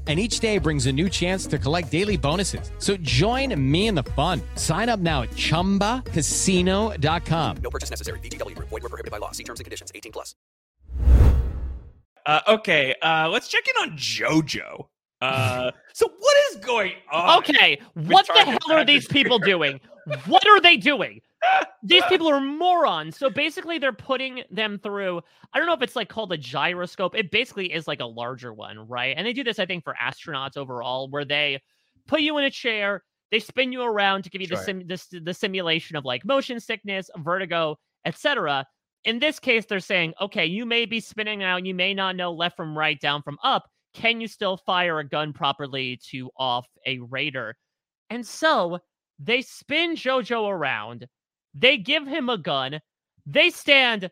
And each day brings a new chance to collect daily bonuses. So join me in the fun. Sign up now at chumbacasino.com. No purchase necessary. VGW Group. Void were prohibited by law. See terms and conditions. 18 plus. Uh, okay, uh, let's check in on JoJo. Uh, so what is going on? Okay, what the hell are these people doing? What are they doing? These people are morons. So basically, they're putting them through. I don't know if it's like called a gyroscope. It basically is like a larger one, right? And they do this, I think, for astronauts overall, where they put you in a chair, they spin you around to give you the sim this the simulation of like motion sickness, vertigo, etc. In this case, they're saying, okay, you may be spinning out, you may not know left from right, down from up. Can you still fire a gun properly to off a raider? And so they spin Jojo around, they give him a gun, they stand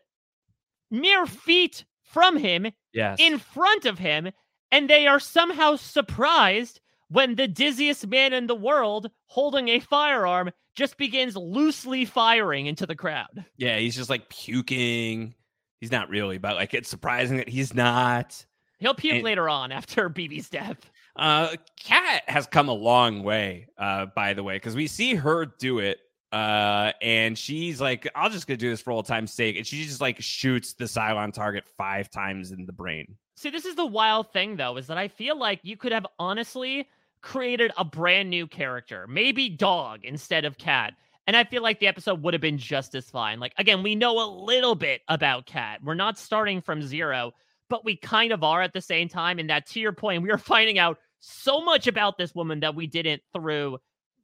mere feet from him Yes. in front of him, and they are somehow surprised when the dizziest man in the world holding a firearm just begins loosely firing into the crowd. Yeah, he's just like puking. He's not really, but like it's surprising that he's not. He'll puke And- later on after BB's death. Uh, Kat has come a long way, uh, by the way, because we see her do it. Uh, and she's like, I'll just gonna do this for old time's sake. And she just like shoots the Cylon target five times in the brain. See, this is the wild thing, though, is that I feel like you could have honestly created a brand new character, maybe dog instead of cat. And I feel like the episode would have been just as fine. Like, again, we know a little bit about Kat. We're not starting from zero, but we kind of are at the same time. And that, to your point, we are finding out so much about this woman that we didn't through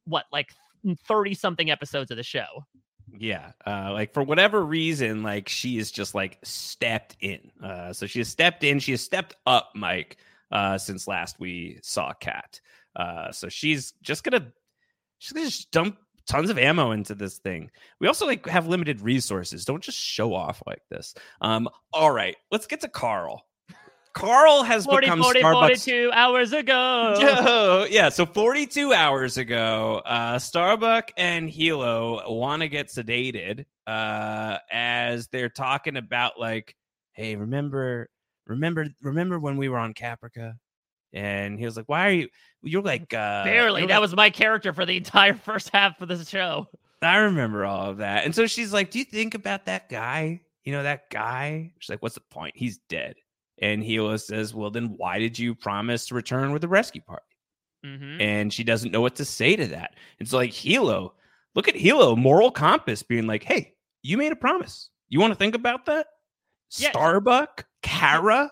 what, like 30 something episodes of the show. Yeah, uh, like for whatever reason, like she is just like stepped in. Uh, so she has stepped in. She has stepped up, Mike, uh, since last we saw Kat. Uh, so she's just gonna she's gonna just dump tons of ammo into this thing. We also like have limited resources. Don't just show off like this. Um, all right, let's get to Karl. Karl has 40, become 40, Starbucks 42 hours ago. Yo, yeah. So 42 hours ago, uh, Starbuck and Helo want to get sedated uh, as they're talking about like, hey, remember, remember, remember when we were on Caprica? And he was like, "Why are you? You're like uh, Barely. you're That like- was my character for the entire first half of the show. I remember all of that." And so she's like, "Do you think about that guy? You know that guy?" She's like, "What's the point? He's dead." And Helo says, "Well, then why did you promise to return with the rescue party?" Mhm. and she doesn't know what to say to that. It's like Helo, look at Helo, moral compass, being like, "Hey, you made a promise. You want to think about that?" Yeah. Starbuck, Kara,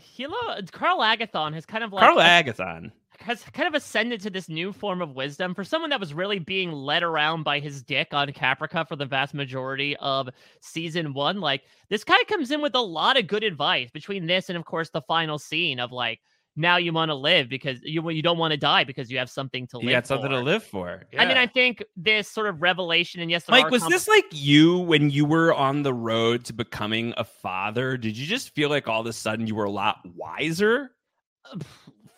Helo, Karl Agathon has kind of like Karl Agathon. Has kind of ascended to this new form of wisdom for someone that was really being led around by his dick on Caprica for the vast majority of season one. Like this guy comes in with a lot of good advice between this and of course the final scene of like now you want to live because you you don't want to die because you have something to live. You got something for. to live for. I mean, Yeah. I think this sort of revelation, and yes, Mike, was this like you when you were on the road to becoming a father? Did you just feel like all of a sudden you were a lot wiser? Uh,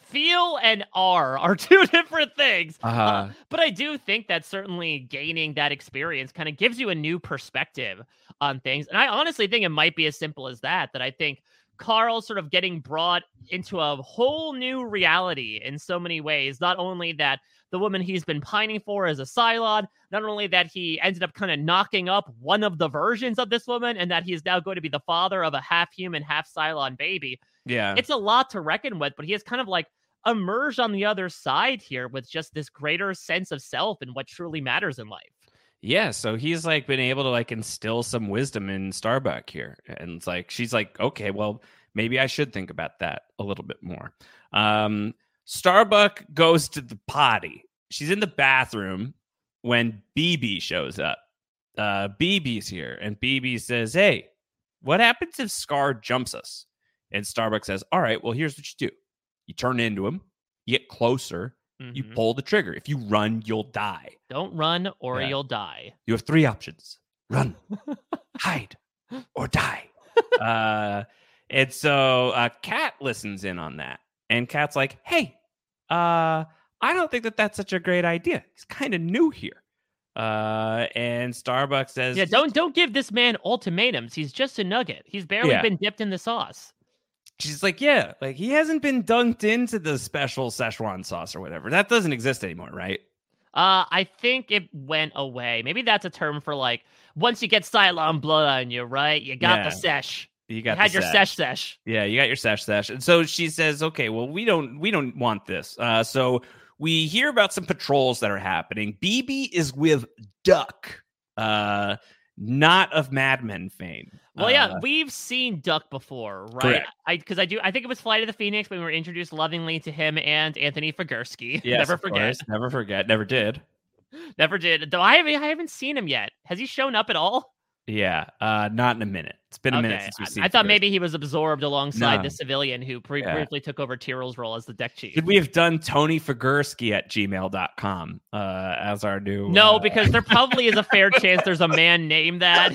feel and are are two different things. Uh-huh. but I do think that certainly gaining that experience kind of gives you a new perspective on things. And I honestly think it might be as simple as that. That I think Karl sort of getting brought into a whole new reality in so many ways. Not only that the woman he's been pining for is a Cylon, not only that he ended up kind of knocking up one of the versions of this woman, and that he is now going to be the father of a half human, half Cylon baby Yeah. it's a lot to reckon with, but he has kind of like emerged on the other side here with just this greater sense of self and what truly matters in life. Yeah, so he's like been able to like instill some wisdom in Starbuck here. And it's like she's like, okay, well, maybe I should think about that a little bit more. Um Starbuck goes to the potty. She's in the bathroom when BB shows up. Uh BB's here and BB says, Hey, what happens if Scar jumps us? And Starbuck says, All right, well, here's what you do. You turn into him, you get closer, you Mhm. pull the trigger. If you run, you'll die. Don't run or Yeah. you'll die. You have three options run, hide, or die. uh, and so uh, Kat listens in on that. And Kat's like, hey, uh, I don't think that that's such a great idea. He's kind of new here. Uh, and Starbucks says, Yeah, don't don't give this man ultimatums. He's just a nugget. He's barely Yeah. been dipped in the sauce. She's like, yeah, like he hasn't been dunked into the special Szechuan sauce or whatever. That doesn't exist anymore, right? Uh, I think it went away. Maybe that's a term for like once you get Cylon blood on you, right? You got Yeah. the sesh. You got had the your sesh. sesh sesh. Yeah, you got your sesh sesh. And so she says, okay, well, we don't we don't want this. Uh so we hear about some patrols that are happening. BB is with Duck. Uh not of Mad Men fame. Well, yeah, Uh, we've seen Duck before, right? Correct. I because I do. I think it was Flight of the Phoenix when we were introduced lovingly to him and Anthony Figursky. yes, Never forget. course, never forget, never did. Never did. Though I haven't. I haven't seen him yet. Has he shown up at all? Yeah, uh, not in a minute. It's been a minute since we've I- seen. I, thought maybe he was absorbed alongside No. the civilian who pre- Yeah. briefly took over Tyrol's role as the deck chief. Should we have done Tony Figursky at gmail.com uh, as our new No, uh, because there probably is a fair chance there's a man named that.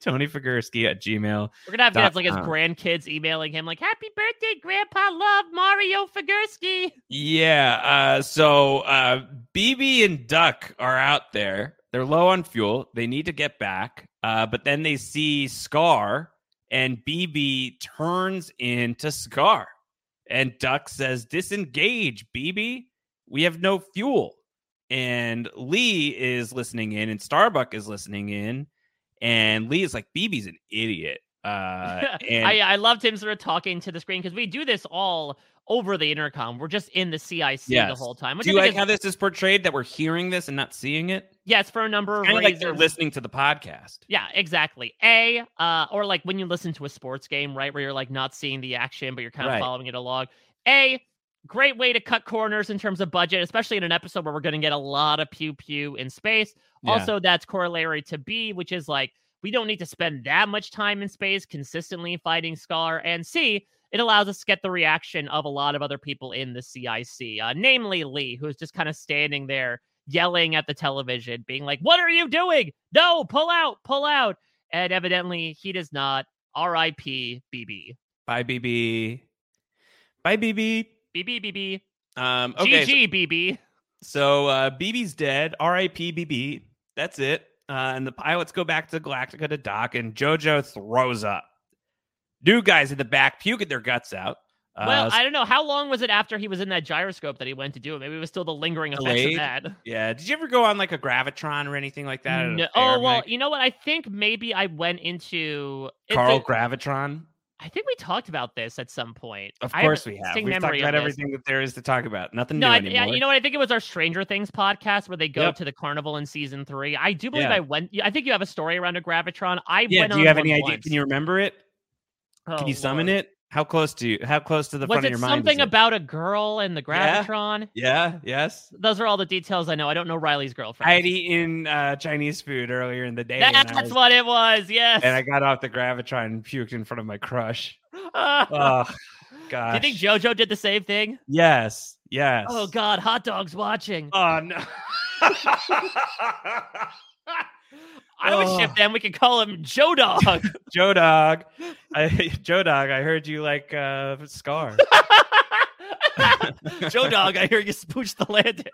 Tony Figursky at gmail. We're gonna have to have like his grandkids emailing him like, "Happy birthday, Grandpa! Love Mario Figursky." Yeah. Uh, so uh, BB and Duck are out there. They're low on fuel. They need to get back. Uh, but then they see Scar, and BB turns into Scar. And Duck says, Disengage, BB. We have no fuel. And Lee is listening in, and Starbuck is listening in. And Lee is like, BB's an idiot. Uh, and I I loved him sort of talking to the screen because we do this all over the intercom. We're just in the CIC the whole time. Which Do you like is- how this is portrayed that we're hearing this and not seeing it? Yes, for a number of Kind of reasons. like they're listening to the podcast. Yeah, exactly. A, uh, or like when you listen to a sports game, right, where you're like not seeing the action, but you're kind of Right. following it along. A, great way to cut corners in terms of budget, especially in an episode where we're going to get a lot of pew pew in space. Yeah. Also, that's corollary to B, which is like we don't need to spend that much time in space consistently fighting Scar. And C, it allows us to get the reaction of a lot of other people in the CIC, uh, namely Lee, who's just kind of standing there yelling at the television, being like, What are you doing? No, pull out, pull out. And evidently he does not. R.I.P. BB. Bye, BB. Bye, BB. BB, BB. Um, okay. GG, BB. So uh, BB's dead. R.I.P. BB. That's it. Uh, and the pilots go back to Galactica to dock, and JoJo throws up. New guys in the back puking their guts out. Uh, Well, I don't know. How long was it after he was in that gyroscope that he went to do it? Maybe it was still the lingering effects of that. Yeah. Did you ever go on like a gravitron or anything like that? No- oh well, you know what? I think maybe I went into Carl a- Gravitron. I think we talked about this at some point. Of course a we have. We've talked about everything that there is to talk about. Nothing No, new I, anymore. yeah, you know what? I think it was our Stranger Things podcast where they go Yep. to the carnival in season three. I do believe Yeah. I went. I think you have a story around a gravitron. I went. yeah. Do you have any idea? once. Can you remember it? Oh, Can you summon Lord. it? How close to you? How close to the Was front of your mind? something is it? about a girl and the Yeah. gravitron? Yeah. Yes. Those are all the details I know. I don't know Riley's girlfriend. I had eaten uh, Chinese food earlier in the day. That's was- what it was. Yes. And I got off the gravitron and puked in front of my crush. Do oh, gosh. you think JoJo did the same thing? Yes. Yes. Oh God, hot dog's watching. Oh no. I would Oh. ship them. We could call him Joe Dog. Joe Dog. I, Joe Dog, I heard you like uh, Scar. Joe Dog, I hear you spooch the landing.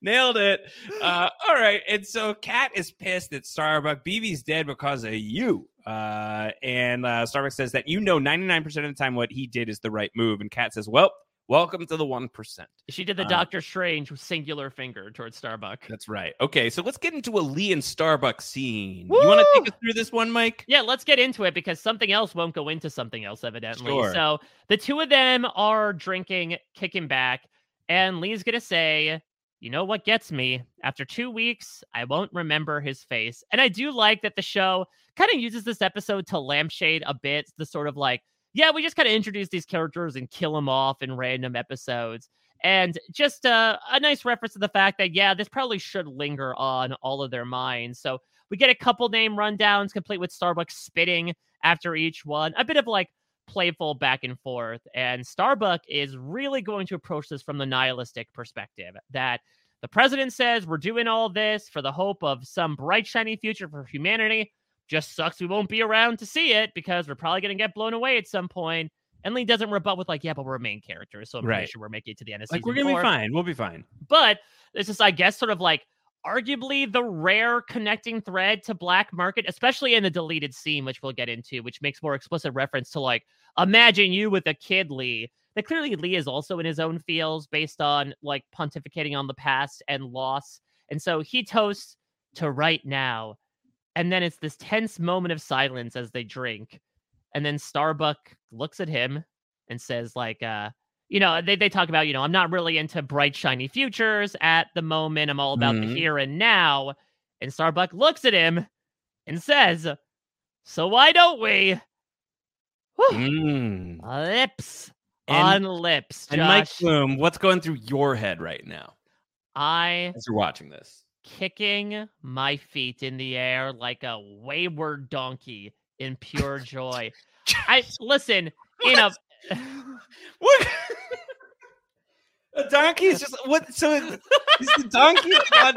Nailed it. Uh, all right. And so Kat is pissed that Starbucks. BB's dead because of you. Uh, and uh, Starbuck says that you know 99% of the time what he did is the right move. And Kat says, Well, welcome to the 1%. She did the Uh, Doctor Strange with singular finger towards Starbuck. That's right. Okay. So let's get into a Lee and Starbuck scene. You want to take us through this one, Mike? Yeah, let's get into it because something else won't go into something else, evidently. Sure. So the two of them are drinking, kicking back, and Lee's gonna say, You know what gets me? After two weeks, I won't remember his face. And I do like that the show kind of uses this episode to lampshade a bit, the sort of like, yeah, we just kind of introduce these characters and kill them off in random episodes. And just uh, a nice reference to the fact that, yeah, this probably should linger on all of their minds. So we get a couple name rundowns complete with Starbucks spitting after each one, a bit of like playful back and forth. And Starbuck is really going to approach this from the nihilistic perspective that the president says we're doing all this for the hope of some bright, shiny future for humanity. Just sucks we won't be around to see it because we're probably going to get blown away at some point. And Lee doesn't rebut with like, yeah, but we're a main characters, so I'm pretty sure we're making it to the end of Like, season we're going to be fine. We'll be fine. But this is, I guess, sort of like arguably the rare connecting thread to black market, especially in the deleted scene, which we'll get into, which makes more explicit reference to like, imagine you with a kid, Lee. That clearly Lee is also in his own feels based on like pontificating on the past and loss. And so he toasts to right now. And then it's this tense moment of silence as they drink. And then Starbuck looks at him and says, like, uh, you know, they, they talk about, you know, I'm not really into bright, shiny futures at the moment. I'm all about the Mhm. here and now. And Starbuck looks at him and says, So why don't we? Mm. Lips And- on lips. And Mike Josh. Bloom, what's going through your head right now I as you're watching this? Kicking my feet in the air like a wayward donkey in pure joy. I listen in a what a donkey is just what so is the donkey on-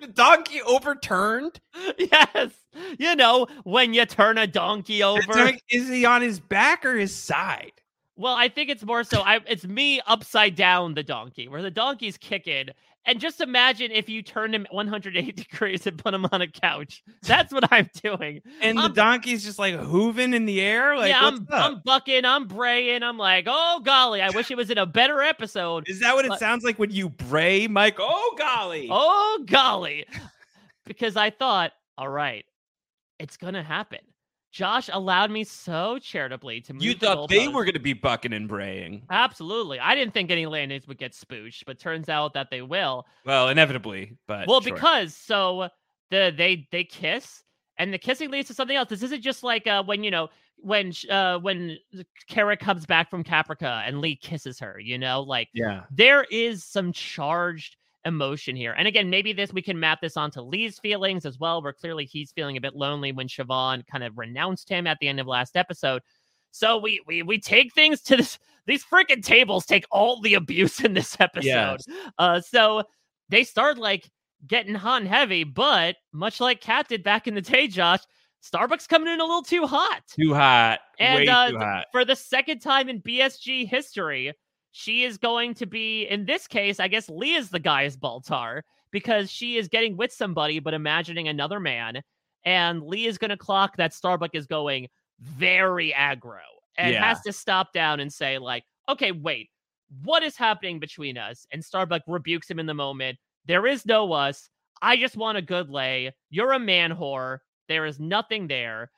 the donkey overturned? yes, you know when you turn a donkey over. donk- is he on his back or his side? Well, I think it's more so. I it's me upside down the donkey, where the donkey's kicking. And just imagine if you turned him 180 degrees and put him on a couch. That's what I'm doing. And the I'm- donkey's just like hooving in the air. Like, yeah, I'm. I'm bucking, I'm braying. I'm like, oh golly, I wish it was in a better episode. Is that what it But- sounds like when you bray, Mike? Oh golly! Oh golly, because I thought, all right, it's gonna happen. Josh allowed me so charitably to move. you the thought they goalpost. were going to be bucking and braying. Absolutely. I didn't think any landings would get spooched, but turns out that they will. Well, inevitably, but well, sure. because so the they they kiss and the kissing leads to something else. This isn't just like uh when you know when uh when Kara comes back from Caprica and Lee kisses her, you know, like yeah, there is some charged emotion here. And again, maybe this we can map this onto Lee's feelings as well, where clearly he's feeling a bit lonely when Shevon kind of renounced him at the end of last episode. So we we we take things to this these freaking tables take all the abuse in this episode. Yes. Uh so they start like getting hot and heavy, but much like Kat did back in the day, Josh, Starbucks coming in a little too hot. too hot, And uh, too hot. for the second time in BSG history, she is going to be, in this case, I guess Lee is the guy's Baltar because she is getting with somebody but imagining another man. And Lee is going to clock that Starbuck is going very aggro and Yeah. has to stop down and say, like, okay, wait, what is happening between us? And Starbuck rebukes him in the moment. There is no us. I just want a good lay. You're a man whore. There is nothing there.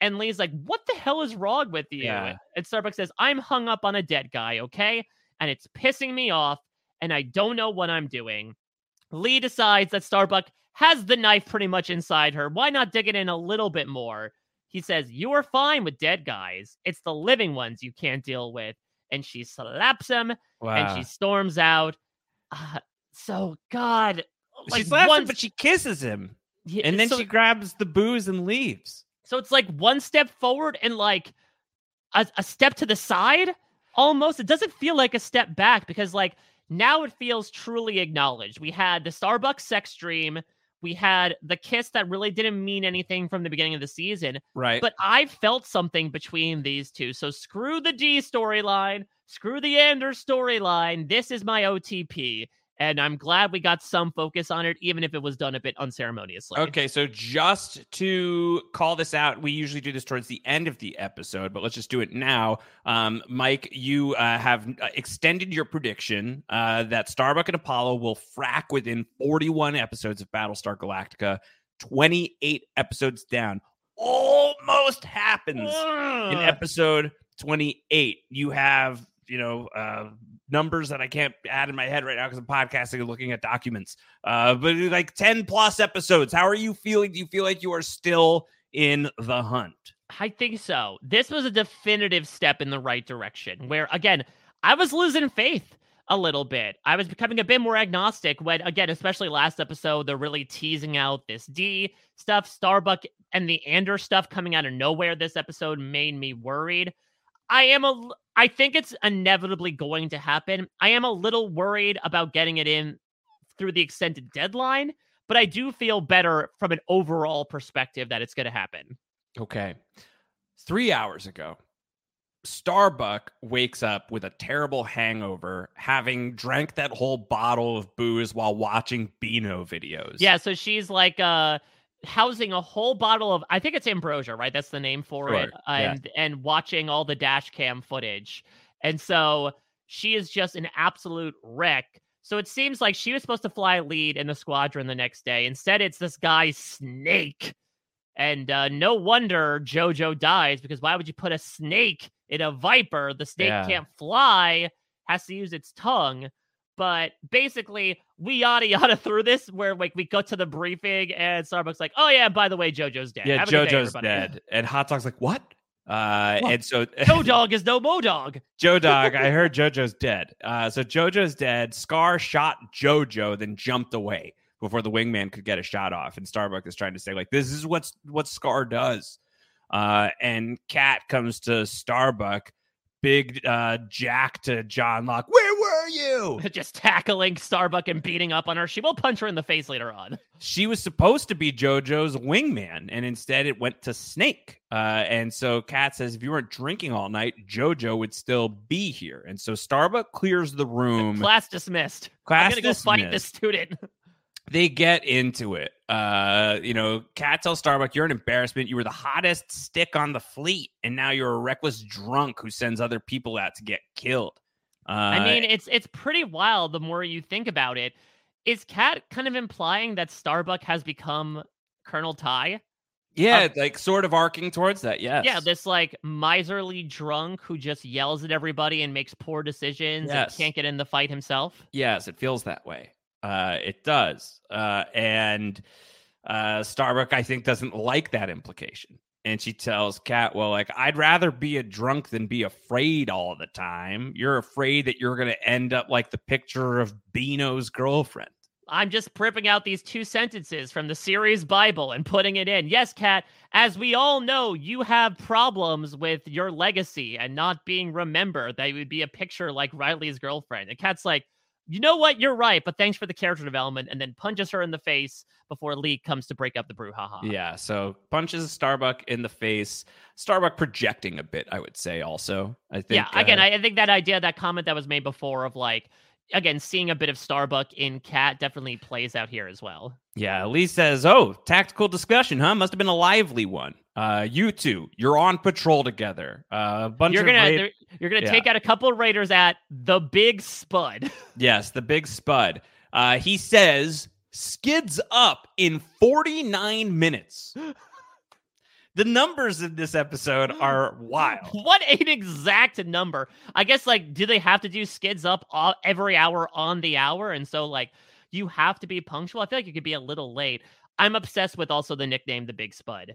And Lee's like, what the hell is wrong with you? Yeah. And Starbuck says, I'm hung up on a dead guy, okay? And it's pissing me off, and I don't know what I'm doing. Lee decides that Starbuck has the knife pretty much inside her. Why not dig it in a little bit more? He says, You are fine with dead guys. It's the living ones you can't deal with. And she slaps him and she storms out. Uh, so, God. she like, slaps one- him, but she kisses him, Yeah, and then so- she grabs the booze and leaves. So it's like one step forward and like a, a step to the side almost. It doesn't feel like a step back because like now it feels truly acknowledged. We had the Starbucks sex dream. We had the kiss that really didn't mean anything from the beginning of the season. Right. But I felt something between these two. So screw the D storyline, screw the Anders storyline. This is my OTP. And I'm glad we got some focus on it, even if it was done a bit unceremoniously. Okay, so just to call this out, we usually do this towards the end of the episode, but let's just do it now. Um, Mike, you uh, have uh, extended your prediction uh, that Starbuck and Apollo will frack within 41 episodes of Battlestar Galactica, 28 episodes down. Almost happens in episode 28. You have, you know, uh, numbers that I can't add in my head right now because I'm podcasting and looking at documents. Uh, but like 10 plus episodes. How are you feeling? Do you feel like you are still in the hunt? I think so. This was a definitive step in the right direction where, again, I was losing faith a little bit. I was becoming a bit more agnostic when, again, especially last episode, they're really teasing out this D stuff. Starbuck and the Ander stuff coming out of nowhere this episode made me worried. I am a I think it's inevitably going to happen. I am a little worried about getting it in through the extended deadline, but I do feel better from an overall perspective that it's going to happen. Okay. Three hours ago, Starbuck wakes up with a terrible hangover, having drank that whole bottle of booze while watching Beano videos. Yeah, so she's like uh housing a whole bottle of I think it's ambrosia, right? That's the name for it. Sure, yeah. And and watching all the dash cam footage. And so she is just an absolute wreck. So it seems like she was supposed to fly lead in the squadron the next day. Instead, it's this guy Snake. And uh, no wonder Jojo dies because why would you put a snake in a viper? The snake Yeah. can't fly, has to use its tongue. But basically, we yada yada through this where like we go to the briefing and Starbuck's like, oh yeah, by the way, JoJo's dead. Yeah, Have good day, JoJo's dead, and Hot Dog's like, "What?" Uh, What? and so Joe Dog is no Mo Dog. Joe Dog, I heard JoJo's dead. Uh, so JoJo's dead. Scar shot JoJo, then jumped away before the wingman could get a shot off. And Starbuck is trying to say, like, this is what's what Scar does. Uh, and Kat comes to Starbuck, big uh, Jack to John Locke. Where were you? Just tackling Starbuck and beating up on her. She will punch her in the face later on. She was supposed to be JoJo's wingman, and instead it went to Snake. Uh, and so Kat says, if you weren't drinking all night, JoJo would still be here. And so Starbuck clears the room. Class dismissed. Class I'm gonna go fight this student. they get into it. Uh, you know, Kat tells Starbuck, "You're an embarrassment. You were the hottest stick on the fleet, and now you're a reckless drunk who sends other people out to get killed." Uh, I mean, it's it's pretty wild the more you think about it. Is Kat kind of implying that Starbuck has become Colonel Tigh? yeah, like sort of arcing towards that. Yes. Yeah, this like miserly drunk who just yells at everybody and makes poor decisions Yes. and can't get in the fight himself. Yes, it feels that way. Uh, it does. Uh, and uh, Starbuck, I think, doesn't like that implication. And she tells Kat, well, like, I'd rather be a drunk than be afraid all the time. You're afraid that you're going to end up like the picture of Beano's girlfriend. I'm just ripping out these two sentences from the series Bible and putting it in. Yes, Kat, as we all know, you have problems with your legacy and not being remembered. That would be a picture like Riley's girlfriend. And Kat's like, you know what? You're right, but thanks for the character development. And then punches her in the face before Lee comes to break up the brouhaha. Yeah. So punches Starbuck in the face. Starbuck projecting a bit, I would say, also. I think. yeah, again, uh, I, I think that idea, that comment that was made before of like, again, seeing a bit of Starbuck in Kat definitely plays out here as well. Yeah, Lee says, "Oh, tactical discussion, huh? Must have been a lively one. Uh, you two, you're on patrol together. Uh, a bunch You're gonna you're gonna Yeah. take out a couple of raiders at the Big Spud. yes, the big spud. Uh, he says skids up in 49 minutes. the numbers in this episode are wild. what an exact number! I guess like, do they have to do skids up all, every hour on the hour? And so like, you have to be punctual. I feel like you could be a little late. I'm obsessed with also the nickname the Big Spud.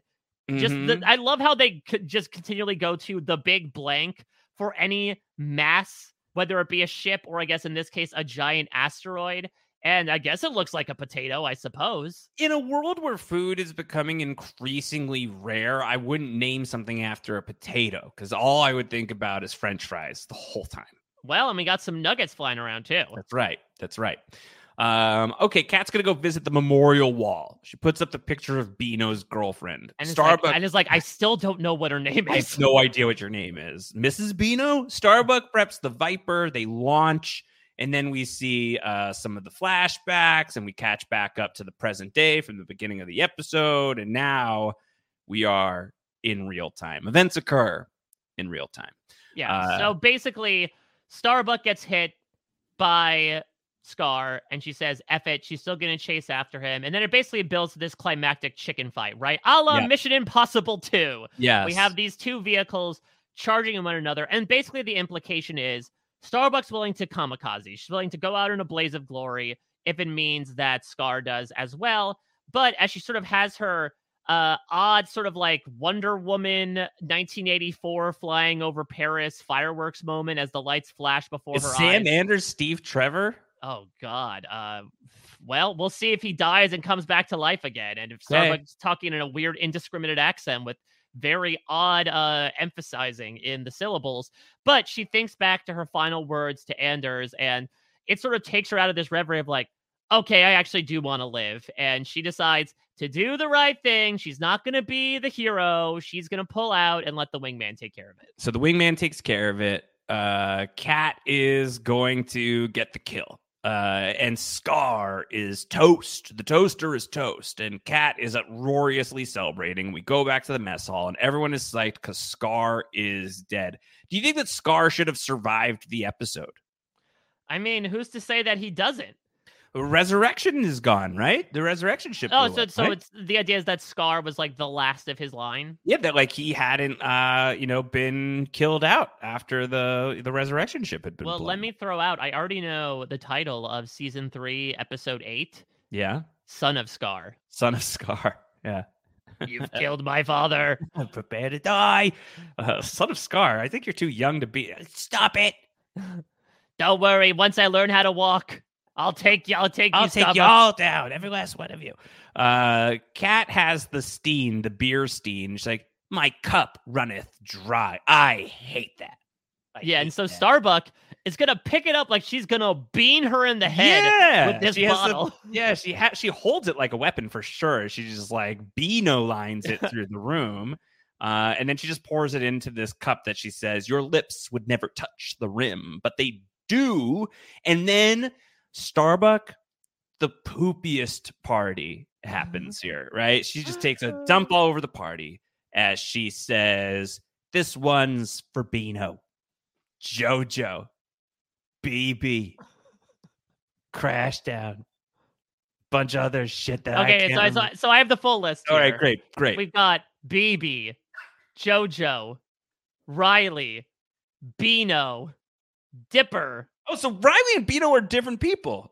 Just the, Mhm. I love how they could just continually go to the big blank for any mass, whether it be a ship or I guess in this case a giant asteroid. And I guess it looks like a potato, I suppose. In a world where food is becoming increasingly rare, I wouldn't name something after a potato because all I would think about is French fries the whole time. Well, and we got some nuggets flying around too. That's right. That's right. Um, okay, Kat's gonna go visit the memorial wall. She puts up the picture of Beano's girlfriend. And it's, like, and it's like, I still don't know what her name is. I have no idea what your name is, Mrs. Beano. Starbuck preps the Viper. They launch, and then we see uh, some of the flashbacks, and we catch back up to the present day from the beginning of the episode, and now we are in real time. Events occur in real time. Yeah. Uh, so basically, Starbuck gets hit by Scar, and she says, F it. She's still going to chase after him. And then it basically builds this climactic chicken fight, right? A la Yeah. Mission Impossible 2. Yes. We have these two vehicles charging at one another. And basically, the implication is Starbuck's willing to kamikaze. She's willing to go out in a blaze of glory if it means that Scar does as well. But as she sort of has her uh odd sort of like Wonder Woman 1984 flying over Paris fireworks moment as the lights flash before Is her Sam eyes. Anders Steve Trevor? Oh God. Uh, well, we'll see if he dies and comes back to life again, and if. Starbuck's talking in a weird, indiscriminate accent with very odd uh, emphasizing in the syllables. But she thinks back to her final words to Anders, and it sort of takes her out of this reverie of like, okay, I actually do want to live, and she decides to do the right thing. She's not going to be the hero. She's going to pull out and let the wingman take care of it. So the wingman takes care of it. Uh, Kat is going to get the kill. Uh, and Scar is toast. The toaster is toast, and Kat is uproariously celebrating. We go back to the mess hall, and everyone is psyched because Scar is dead. Do you think that Scar should have survived the episode? I mean, who's to say that he doesn't? Resurrection is gone, right? The resurrection ship. Oh, so up, so right? it's the idea is that Scar was like the last of his line. yeah, that like he hadn't, uh, you know, been killed out after the the resurrection ship had been. Well, blown. let me throw out. I already know the title of season three, episode eight. Yeah, Son of Scar. son of Scar. Yeah, You've killed my father. prepare to die. Uh, son of Scar. I think you're too young to be. Stop it. Don't worry. Once I learn how to walk, I'll take you. I'll take you. I'll take you all down, every last one of you. Uh, Kat has the steen, the beer steen. She's like, my cup runneth dry. I hate that. I Yeah, and so that. Starbuck is gonna pick it up like she's gonna bean her in the head yeah, with this she has the- bottle. yeah, she ha- she holds it like a weapon for sure. She just like Beano lines it through the room. Uh, and then she just pours it into this cup that she says, Your lips would never touch the rim, but they do. And then Starbuck, the poopiest party mm-hmm. happens here, right? She just takes a dump all over the party as she says, This one's for Beano, JoJo, BB, Crash Down, bunch of other shit that I Okay, can't so, I- so so I have the full list. All right, here. great, great. We've got BB, JoJo, Riley, Beano, Dipper. Oh, so Riley and Beano are different people.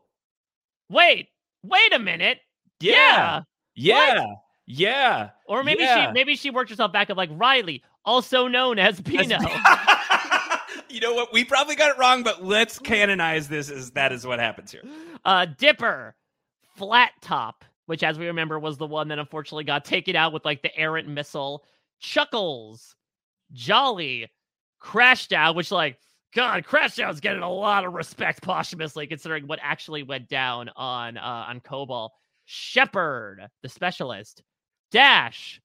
Wait, wait a minute. Yeah. Yeah. Yeah. Yeah. Or maybe Yeah. she maybe she worked herself back up like Riley, also known as Beano. you know what? We probably got it wrong, but let's canonize this as that is what happens here. uh Dipper, Flat Top, which as we remember was the one that unfortunately got taken out with like the errant missile. Chuckles, Jolly, Crashdown, which like God, Crashdown's getting a lot of respect posthumously considering what actually went down on uh on Kobol. Shepherd, the specialist, Dash,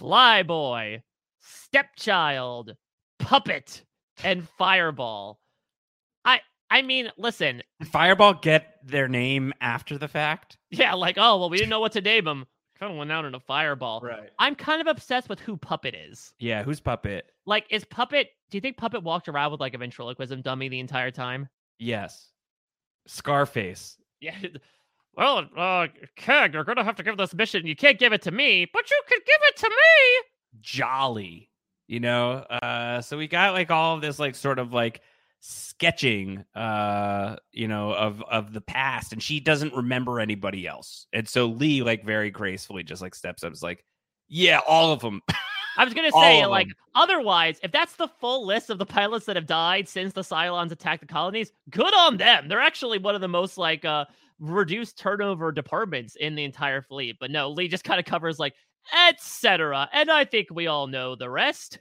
Flyboy, Stepchild, Puppet, and Fireball. I I mean, listen, Fireball get their name after the fact? yeah, like, oh, well, we didn't know what to name him. Kind of went out in a fireball. Right. I'm kind of obsessed with who Puppet is. Yeah, who's Puppet? Like, is Puppet, do you think Puppet walked around with like a ventriloquism dummy the entire time? Yes. Scarface. Yeah. Well, uh, Keg, you're going to have to give this mission. You can't give it to me, but you could give it to me. Jolly. You know? Uh so we got like all of this like sort of like sketching uh you know of of the past and she doesn't remember anybody else. And so Lee like very gracefully just like steps up is like, "Yeah, all of them." I was gonna say, like, them. otherwise, if that's the full list of the pilots that have died since the Cylons attacked the colonies, good on them. They're actually one of the most like uh reduced turnover departments in the entire fleet. But no, Lee just kind of covers like etc. And I think we all know the rest.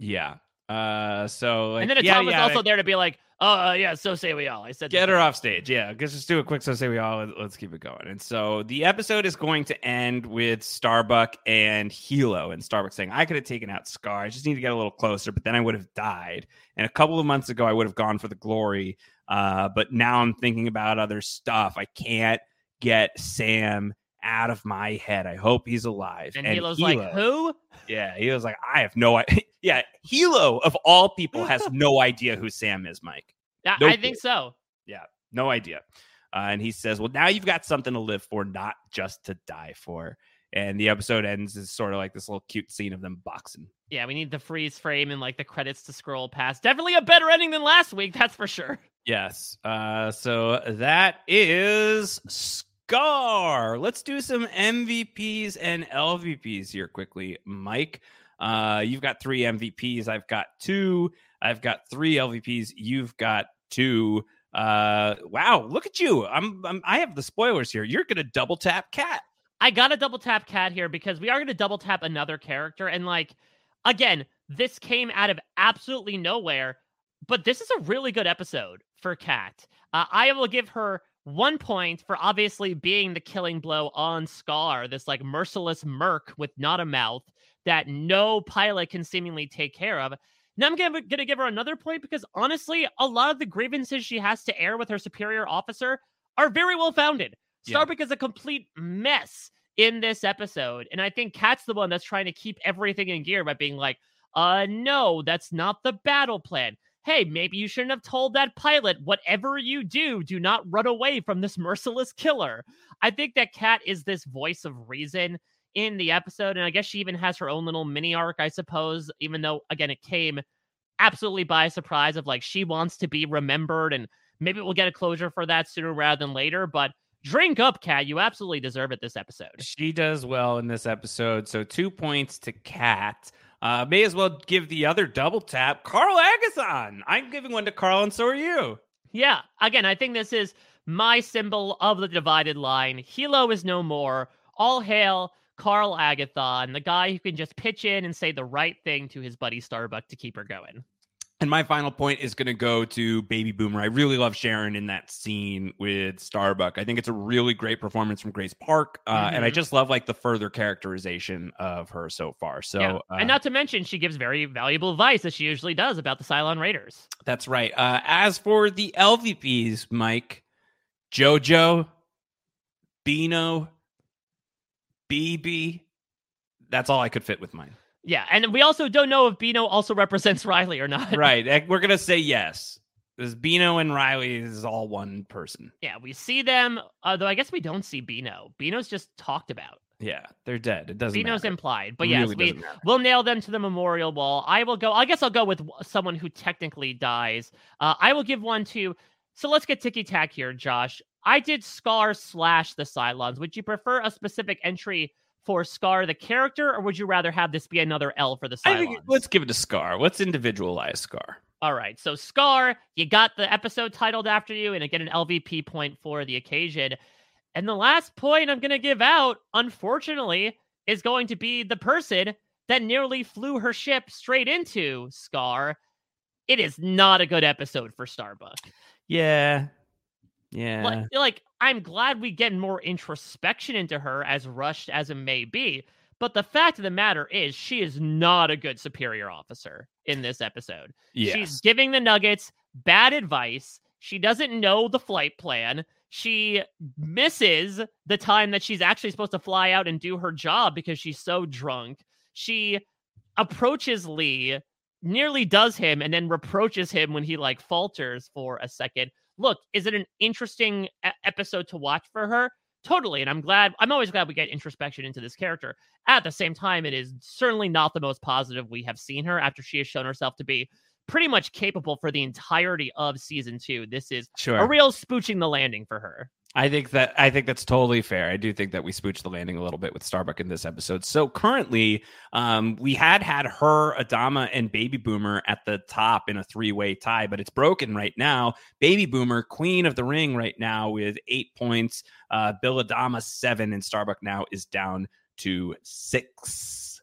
yeah. Uh so like, and then yeah, Tom was yeah, also like- there to be like, oh uh, yeah, so say we all. I said Get her off stage. Yeah. Let's just do a quick so say we all let's keep it going. And so the episode is going to end with Starbuck and Helo and Starbuck saying, I could have taken out Scar. I just need to get a little closer, but then I would have died. And a couple of months ago I would have gone for the glory. Uh, but now I'm thinking about other stuff. I can't get Sam out of my head. I hope he's alive. And, Helo's like, who? Yeah, he was like, I have no idea. yeah, Helo of all people has no idea who Sam is, Mike. Yeah, No I think so. Yeah, no idea. Uh, and he says, Well, now you've got something to live for, not just to die for. And the episode ends is sort of like this little cute scene of them boxing. Yeah, we need the freeze frame and like the credits to scroll past. Definitely a better ending than last week, that's for sure. Yes. Uh, so that is Scar. Let's do some MVPs and LVPs here quickly, Mike. Uh, you've got three MVPs. I've got two. I've got three LVPs. You've got two. Uh, wow, look at you. I'm, I'm I have the spoilers here. You're gonna double tap Kat. I got to double tap Kat here because we are to double tap another character. And like, again, this came out of absolutely nowhere, but this is a really good episode for Kat. Uh, I will give her one point for obviously being the killing blow on Scar, this like merciless merc with not a mouth that no pilot can seemingly take care of. Now I'm gonna, gonna give her another point because honestly, a lot of the grievances she has to air with her superior officer are very well founded. Yeah. Starbuck is a complete mess in this episode. And I think Kat's the one that's trying to keep everything in gear by being like, uh, no, that's not the battle plan. hey, maybe you shouldn't have told that pilot, whatever you do, do not run away from this merciless killer. I think that Kat is this voice of reason in the episode. And I guess she even has her own little mini arc, I suppose, even though, again, it came absolutely by surprise of like she wants to be remembered and maybe we'll get a closure for that sooner rather than later. But drink up, Kat. You absolutely deserve it this episode. She does well in this episode. So two points to Kat. Uh, may as well give the other double tap. Karl Agathon. I'm giving one to Karl, and so are you. Yeah. Again, I think this is my symbol of the divided line. Helo is no more. All hail Karl Agathon, the guy who can just pitch in and say the right thing to his buddy Starbuck to keep her going. And my final point is going to go to Baby Boomer. I really love Sharon in that scene with Starbuck. I think it's a really great performance from Grace Park, uh, mm-hmm. and I just love like the further characterization of her so far. So, yeah. uh, and not to mention, she gives very valuable advice as she usually does about the Cylon Raiders. That's right. Uh, as for the LVPs, Mike, JoJo, Beano, BB, that's all I could fit with mine. Yeah, and we also don't know if Beano also represents Riley or not. right. Eh, we're gonna say yes. Because Beano and Riley is all one person. Yeah, we see them, although I guess we don't see Beano. Beano's just talked about. Yeah, they're dead. It doesn't. Beano's matter. implied, but It yes, really we we'll nail them to the memorial wall. I will go. I guess I'll go with someone who technically dies. Uh, I will give one to. So let's get ticky tack here, Josh. I did Scar slash the Cylons. Would you prefer a specific entry for Scar the character, or would you rather have this be another L for the Cylons? I think let's give it a Scar. Let's individualize Scar. All right, so Scar, you got the episode titled after you, and again an LVP point for the occasion. And the last point I'm going to give out, unfortunately, is going to be the person that nearly flew her ship straight into Scar. It is not a good episode for Starbuck. Yeah. Yeah. Like, like I'm glad we get more introspection into her, as rushed as it may be. But the fact of the matter is, she is not a good superior officer in this episode. Yes. She's giving the Nuggets bad advice. She doesn't know the flight plan. She misses the time that she's actually supposed to fly out and do her job because she's so drunk. She approaches Lee, nearly does him, and then reproaches him when he like falters for a second. Look, is it an interesting e- episode to watch for her? Totally. And I'm glad, I'm always glad we get introspection into this character. At the same time, it is certainly not the most positive we have seen her after she has shown herself to be pretty much capable for the entirety of season two. This is Sure. a real spooching the landing for her. I think that I think that's totally fair. I do think that we spooched the landing a little bit with Starbuck in this episode. So currently, um, we had had her, Adama, and Baby Boomer at the top in a three-way tie, but it's broken right now. Baby Boomer, Queen of the Ring, right now with eight points. Uh, Bill Adama seven, and Starbuck now is down to six.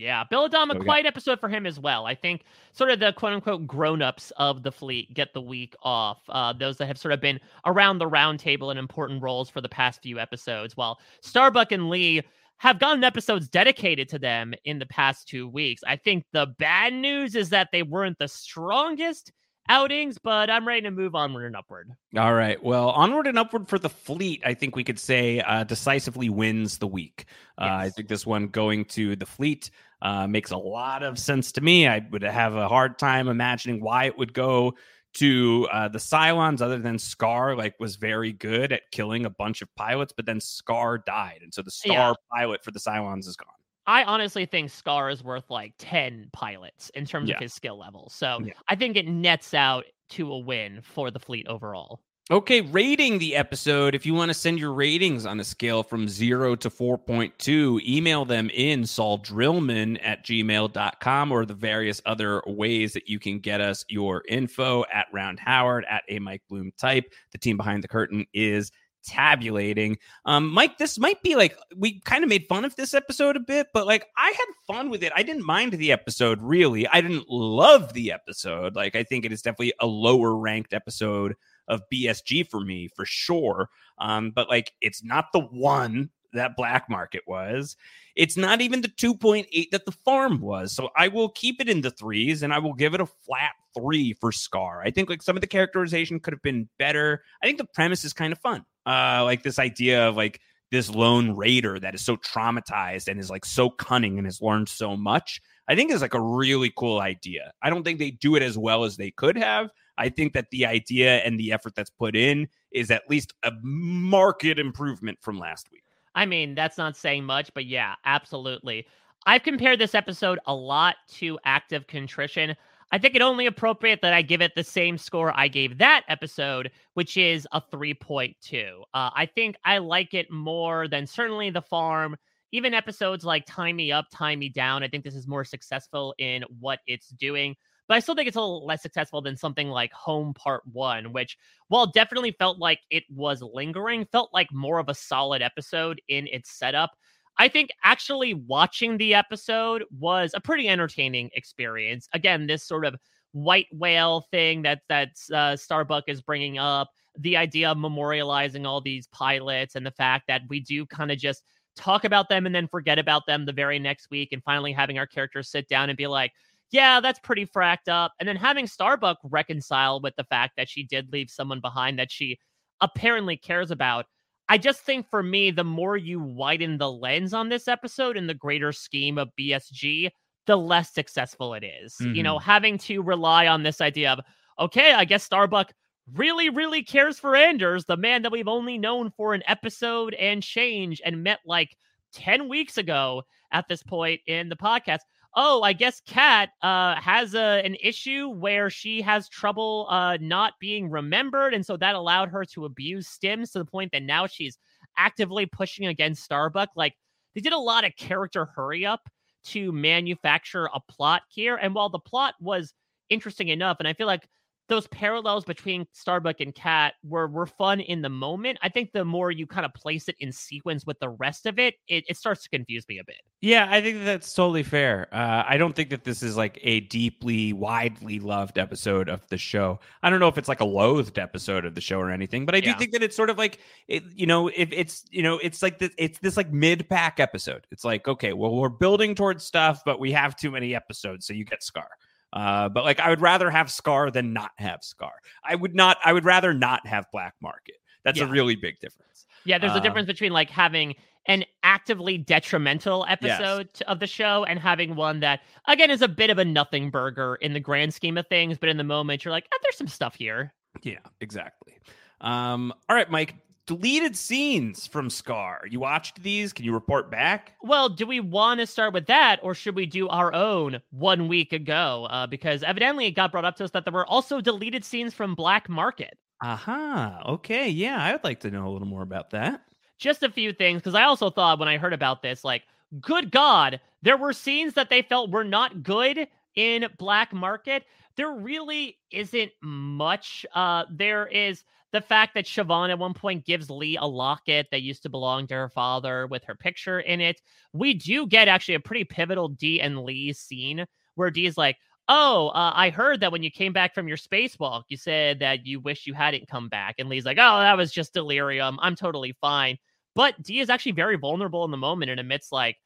Yeah, Bill Adama, So we got- quiet episode for him as well. I think sort of the quote unquote grown ups of the fleet get the week off. Uh, those that have sort of been around the round table in important roles for the past few episodes, while Starbuck and Lee have gotten episodes dedicated to them in the past two weeks. I think the bad news is that they weren't the strongest outings, but I'm ready to move onward and upward. All right. Well, onward and upward for the fleet, I think we could say uh, decisively wins the week. Uh, I think this one going to the fleet uh, makes a lot of sense to me. I would have a hard time imagining why it would go to uh, the Cylons, other than Scar, like was very good at killing a bunch of pilots, but then Scar died, and so the star Yeah. pilot for the Cylons is gone. I honestly think Scar is worth like 10 pilots in terms Yeah. of his skill level. So Yeah. I think it nets out to a win for the fleet overall. Okay, rating the episode. If you want to send your ratings on a scale from zero to 4.2, email them in Saul sauldrillman at gmail.com or the various other ways that you can get us your info at Round Howard, at a Mike Bloom type. The team behind the curtain is tabulating. Um, Mike, this might be like we kind of made fun of this episode a bit, but like I had fun with it. I didn't mind the episode really. I didn't love the episode. Like I think it is definitely a lower ranked episode of BSG for me for sure. Um, but like it's not the one that Black Market was. It's not even the 2.8 that the farm was. So I will keep it in the threes and I will give it a flat three for Scar. I think like some of the characterization could have been better. I think the premise is kind of fun. Uh, like this idea of like this lone raider that is so traumatized and is like so cunning and has learned so much. I think is like a really cool idea. I don't think they do it as well as they could have. I think that the idea and the effort that's put in is at least a marked improvement from last week. I mean, that's not saying much, but yeah, absolutely. I've compared this episode a lot to Act of Contrition. I think it only appropriate that I give it the same score I gave that episode, which is a 3.2. Uh, I think I like it more than certainly The Farm. Even episodes like Tie Me Up, Tie Me Down, I think this is more successful in what it's doing. But I still think it's a little less successful than something like Home Part 1, which, while definitely felt like it was lingering, felt like more of a solid episode in its setup. I think actually watching the episode was a pretty entertaining experience. Again, this sort of white whale thing that that uh, Starbuck is bringing up, the idea of memorializing all these pilots, and the fact that we do kind of just talk about them and then forget about them the very next week, and finally having our characters sit down and be like, "Yeah, that's pretty fracked up," and then having Starbuck reconcile with the fact that she did leave someone behind that she apparently cares about. I just think for me, the more you widen the lens on this episode in the greater scheme of BSG, the less successful it is. Mm-hmm. You know, having to rely on this idea of, okay, I guess Starbuck really, really cares for Anders, the man that we've only known for an episode and change and met like 10 weeks ago at this point in the podcast oh, I guess Kat uh, has a, an issue where she has trouble uh, not being remembered. And so that allowed her to abuse stims to the point that now she's actively pushing against Starbuck. Like they did a lot of character hurry up to manufacture a plot here. And while the plot was interesting enough, and I feel like those parallels between Starbuck and Kat were were fun in the moment. I think the more you kind of place it in sequence with the rest of it, it, it starts to confuse me a bit. Yeah, I think that's totally fair. Uh, I don't think that this is like a deeply, widely loved episode of the show. I don't know if it's like a loathed episode of the show or anything, but I do yeah. think that it's sort of like, it, you know, if it's, you know, it's like this, it's this like mid pack episode. It's like, okay, well, we're building towards stuff, but we have too many episodes, so you get Scar. Uh, but like, I would rather have Scar than not have Scar. I would not. I would rather not have Black Market. That's yeah. a really big difference. Yeah, there's a um, difference between like having an actively detrimental episode yes. of the show and having one that again is a bit of a nothing burger in the grand scheme of things, but in the moment you're like, oh, there's some stuff here. Yeah, exactly. Um, all right, Mike deleted scenes from Scar. You watched these? Can you report back? Well, do we want to start with that, or should we do our own one week ago? Uh, because evidently it got brought up to us that there were also deleted scenes from Black Market. Aha. Uh-huh. Okay. Yeah, I would like to know a little more about that. Just a few things, because I also thought when I heard about this, like, good God, there were scenes that they felt were not good in Black Market. There really isn't much. Uh, there is the fact that Shevon at one point gives Lee a locket that used to belong to her father with her picture in it. We do get actually a pretty pivotal Dee and Lee scene where Dee is like, Oh, uh, I heard that when you came back from your spacewalk, you said that you wish you hadn't come back. And Lee's like, Oh, that was just delirium. I'm totally fine. But Dee is actually very vulnerable in the moment and admits, like,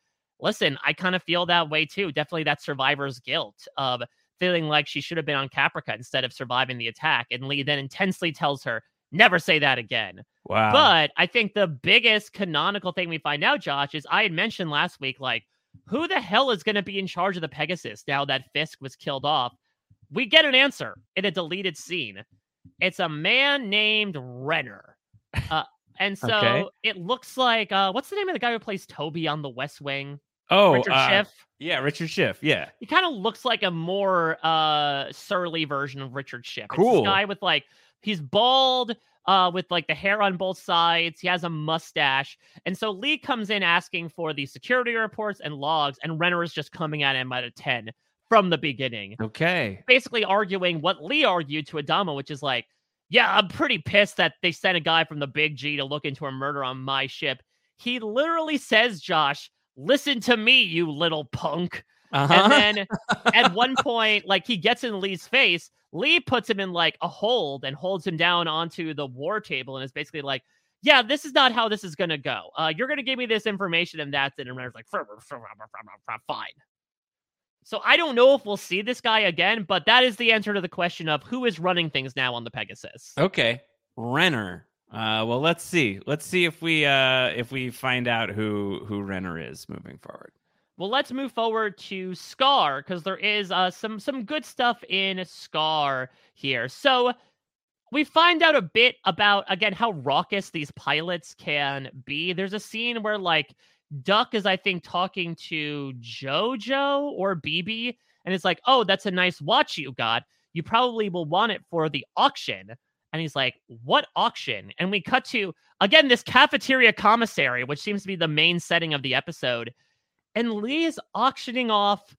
listen, I kind of feel that way too. Definitely that survivor's guilt of feeling like she should have been on Caprica instead of surviving the attack. And Lee then intensely tells her, Never say that again. Wow. But I think the biggest canonical thing we find out, Josh, is I had mentioned last week, like, who the hell is going to be in charge of the Pegasus now that Fisk was killed off? We get an answer in a deleted scene. It's a man named Renner. Uh, and so okay. it looks like, uh, what's the name of the guy who plays Toby on The West Wing? Oh, Richard uh, Schiff. Yeah, Richard Schiff. Yeah, he kind of looks like a more uh surly version of Richard Schiff. Cool guy with like He's bald, uh, with like the hair on both sides. He has a mustache. And so Lee comes in asking for the security reports and logs, and Renner is just coming at him at a 10 from the beginning. Okay. Basically arguing what Lee argued to Adama, which is like, yeah, I'm pretty pissed that they sent a guy from the Big G to look into a murder on my ship. He literally says, Josh, listen to me, you little punk. Uh-huh. And then at one point, like he gets in Lee's face, Lee puts him in like a hold and holds him down onto the war table and is basically like, yeah, this is not how this is going to go. Uh, you're going to give me this information and that's it. And Renner's like, fine. So I don't know if we'll see this guy again, but that is the answer to the question of who is running things now on the Pegasus. Okay. Renner. Uh, well, let's see. Let's see if we uh, if we find out who who Renner is moving forward. Well, let's move forward to Scar because there is uh, some some good stuff in Scar here. So we find out a bit about again how raucous these pilots can be. There's a scene where like Duck is I think talking to Jojo or BB and it's like, "Oh, that's a nice watch you got. You probably will want it for the auction." And he's like, "What auction?" And we cut to again this cafeteria commissary, which seems to be the main setting of the episode. And Lee is auctioning off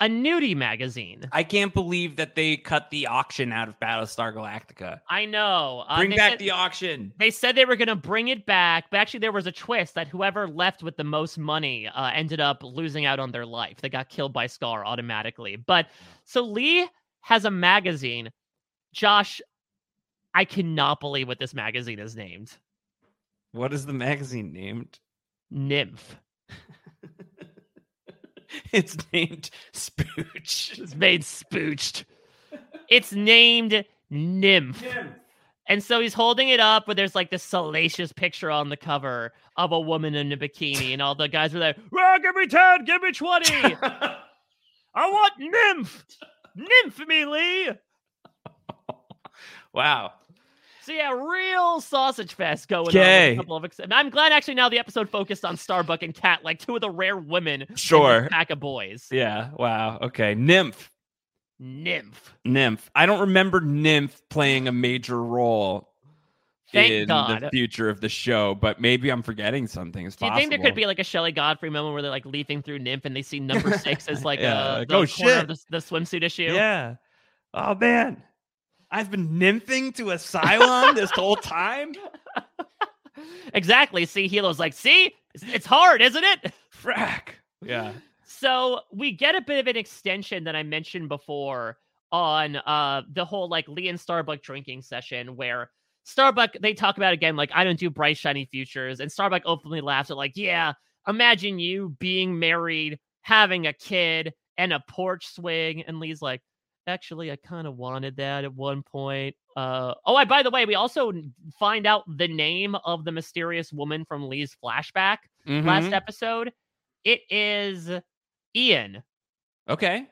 a nudie magazine. I can't believe that they cut the auction out of Battlestar Galactica. I know. Uh, Bring back said- the auction. They said they were going to bring it back, but actually, there was a twist that whoever left with the most money uh, ended up losing out on their life. They got killed by Scar automatically. But so Lee has a magazine. Josh, I cannot believe what this magazine is named What is the magazine named? Nymph. It's named Spooch. It's made spooched. It's named Nymph. And so he's holding it up where there's like this salacious picture on the cover of a woman in a bikini, and all the guys were like, "Ah, give me 10, give me 20. I want nymph. Nymph me, Lee. Wow. So yeah, real sausage fest going on. Okay. A couple of ex- I'm glad actually now the episode focused on Starbuck and Kat, like two of the rare women. Sure. pack of boys. Yeah. Wow. Okay. Nymph. Nymph. Nymph. I don't remember Nymph playing a major role Thank in God. the future of the show, but maybe I'm forgetting something. It's Do you possible. think there could be like a Shelley Godfrey moment where they're like leafing through Nymph and they see number six as like Yeah, a like, the oh, corner shit. of the, the swimsuit issue? Yeah. Oh man. I've been nymphing to a Cylon this whole time. Exactly. See, Helo's like, see, it's, it's hard, isn't it? Frack. Yeah. So we get a bit of an extension that I mentioned before on uh the whole like Lee and Starbuck drinking session where Starbuck they talk about again like I don't do bright shiny futures and Starbuck openly laughs at like yeah imagine you being married having a kid and a porch swing and Lee's like actually I kind of wanted that at one point uh oh I by the way we also find out the name of the mysterious woman from Lee's flashback last Mhm. episode it is Ian Okay.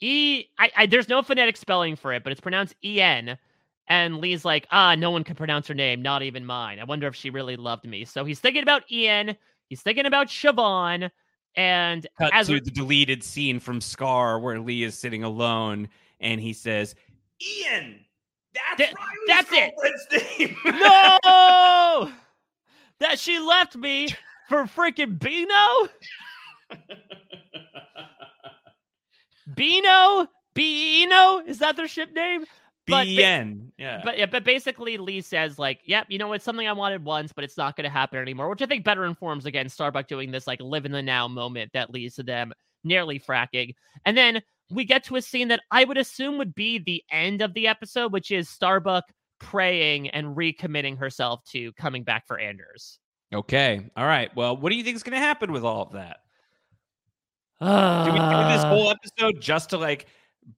E I, I there's no phonetic spelling for it, but it's pronounced E N. And Lee's like, ah, no one can pronounce her name, not even mine. I wonder if she really loved me. So he's thinking about Ian. He's thinking about Shevon. And Cut as to we- the deleted scene from Scar where Lee is sitting alone and he says, Ian, that's Riley's that's it. no, that she left me for freaking Beano. Beano, Beano, is that their ship name? But ba- Yeah. But yeah, but basically Lee says like, "Yep, you know it's something I wanted once, but it's not going to happen anymore." Which I think better informs again Starbuck doing this like live in the now moment that leads to them nearly fracking. And then we get to a scene that I would assume would be the end of the episode, which is Starbuck praying and recommitting herself to coming back for Anders. Okay. All right. Well, what do you think is going to happen with all of that? do we do this Uh, whole episode just to like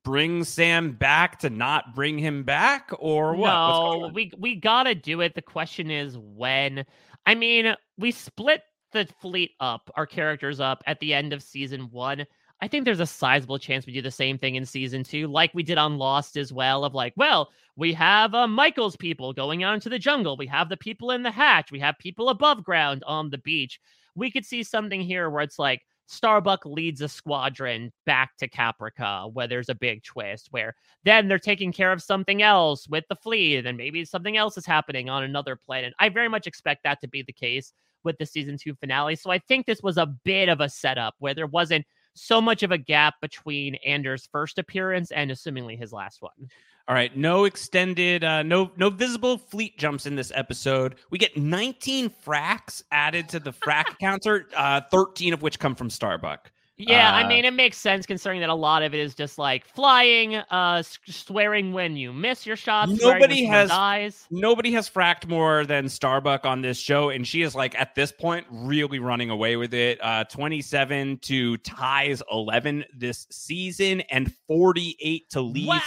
bring Sam back to not bring him back or what? No, we we gotta do it. The question is when. I mean, we split the fleet up, our characters up at the end of season one. I think there's a sizable chance we do the same thing in season two, like we did on Lost as well. Of like, well, we have uh, Michael's people going out into the jungle. We have the people in the hatch. We have people above ground on the beach. We could see something here where it's like Starbuck leads a squadron back to Caprica, where there's a big twist, where then they're taking care of something else with the fleet, and maybe something else is happening on another planet. I very much expect that to be the case with the season two finale. So I think this was a bit of a setup where there wasn't so much of a gap between Anders' first appearance and assumingly his last one. All right, no extended, uh, no no visible fleet jumps in this episode. We get 19 fracks added to the frack counter, uh, 13 of which come from Starbuck. Yeah, Uh, I mean, it makes sense considering that a lot of it is just like flying, uh, swearing when you miss your shots. nobody has dies. nobody has fracked more than Starbuck on this show, and she is like at this point really running away with it. Uh, 27 to ties 11 this season, and 48 to leave Wow.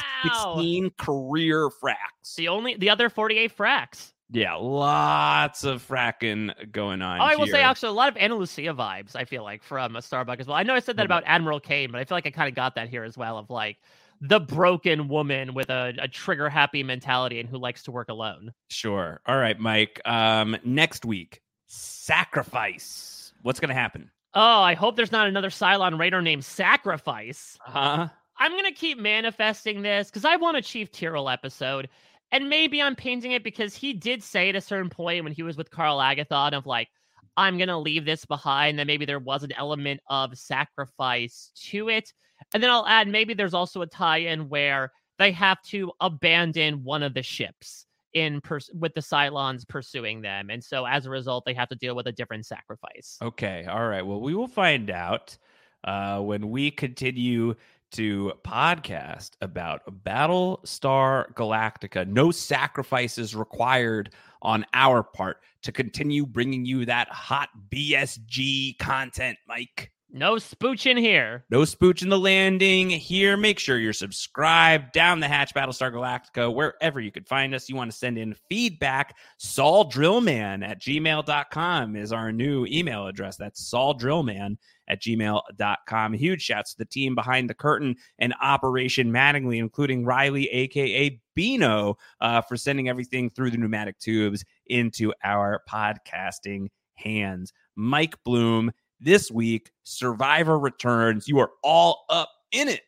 16 career fracks. The only the other 48 fracks. Yeah, lots of fracking going on. Oh, I will say actually a lot of Ana Lucia vibes. I feel like from a Starbuck as well. I know I said that about Admiral Cain, but I feel like I kind of got that here as well. Of like the broken woman with a, a trigger happy mentality and who likes to work alone. Sure. All right, Mike. Um, next week, sacrifice. What's gonna happen? Oh, I hope there's not another Cylon Raider named Sacrifice. Uh-huh. I'm gonna keep manifesting this because I want a Chief Tyrol episode. And maybe I'm painting it because he did say at a certain point when he was with Karl Agathon of like, I'm gonna leave this behind. That maybe there was an element of sacrifice to it. And then I'll add maybe there's also a tie-in where they have to abandon one of the ships in pers- with the Cylons pursuing them, and so as a result, they have to deal with a different sacrifice. Okay. All right. Well, we will find out uh, when we continue to podcast about Battlestar Galactica. No sacrifices required on our part to continue bringing you that hot BSG content, Mike. No spooching here. No spooch in the landing here. Make sure you're subscribed down the hatch, Battlestar Galactica, wherever you could find us. You want to send in feedback. Saul Drillman at gmail.com is our new email address. That's Saul Drillman at gmail.com. Huge shouts to the team behind the curtain and Operation Mattingly, including Riley, aka Beano, uh, for sending everything through the pneumatic tubes into our podcasting hands. Mike Bloom this week. Survivor returns. You are all up in it.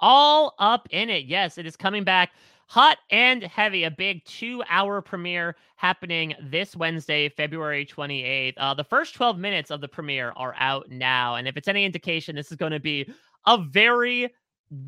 all up in it. Yes, it is coming back hot and heavy. A big two hour premiere happening this Wednesday, February 28th. Uh, the first 12 minutes of the premiere are out now. And if it's any indication, this is going to be a very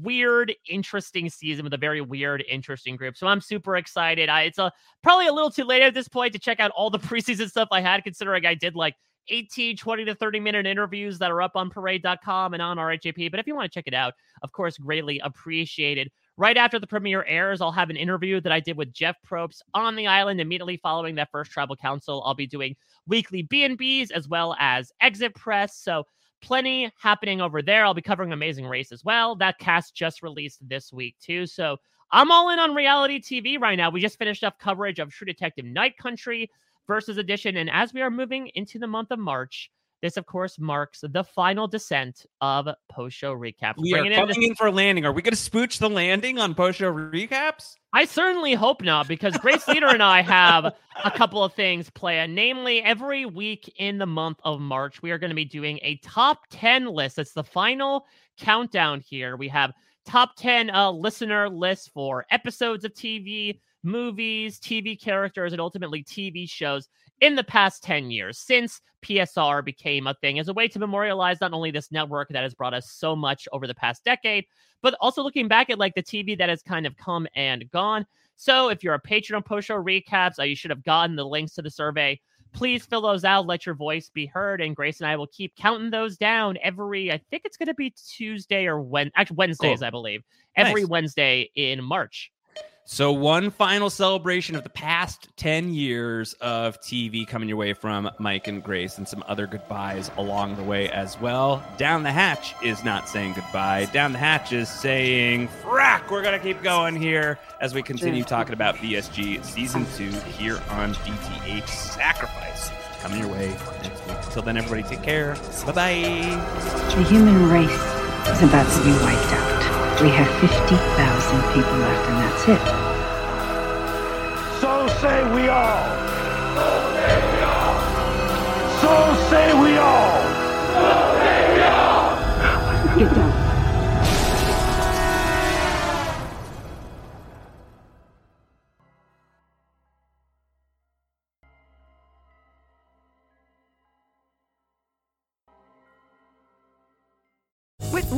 weird, interesting season with a very weird, interesting group. So I'm super excited. I, it's a probably a little too late at this point to check out all the preseason stuff I had, considering I did like 18, 20 to 30 minute interviews that are up on parade.com and on RHAP. But if you want to check it out, of course, greatly appreciated. Right after the premiere airs, I'll have an interview that I did with Jeff Probst on the island immediately following that first tribal council. I'll be doing weekly B&Bs as well as exit press. So plenty happening over there. I'll be covering Amazing Race as well. That cast just released this week too. So I'm all in on reality TV right now. We just finished up coverage of True Detective Night Country versus edition. And as we are moving into the month of March, this, of course, marks the final descent of post show recaps. We are coming in in for a landing. Are we going to spooch the landing on post show recaps? I certainly hope not, because Grace Leader and I have a couple of things planned. Namely, every week in the month of March, we are going to be doing a top 10 list. It's the final countdown here. We have top 10 uh, listener lists for episodes of TV, movies, TV characters, and ultimately TV shows in the past 10 years since PSR became a thing as a way to memorialize not only this network that has brought us so much over the past decade, but also looking back at like the TV that has kind of come and gone. So if you're a patron of post show recaps, uh, you should have gotten the links to the survey. Please fill those out, let your voice be heard, and Grace and I will keep counting those down every. I think it's going to be Tuesday or when actually Wednesdays, Cool. I believe, every Nice. Wednesday in March. So, one final celebration of the past 10 years of TV coming your way from Mike and Grace, and some other goodbyes along the way as well. Down the Hatch is not saying goodbye. Down the Hatch is saying, frack, we're going to keep going here as we continue talking about BSG Season 2 here on DTH Sacrifice. Coming your way next week. Until then, everybody take care. Bye bye. The human race is about to be wiped out. We have 50,000 people left, and that's it. So say we all. So say we all. So say we all. Get down.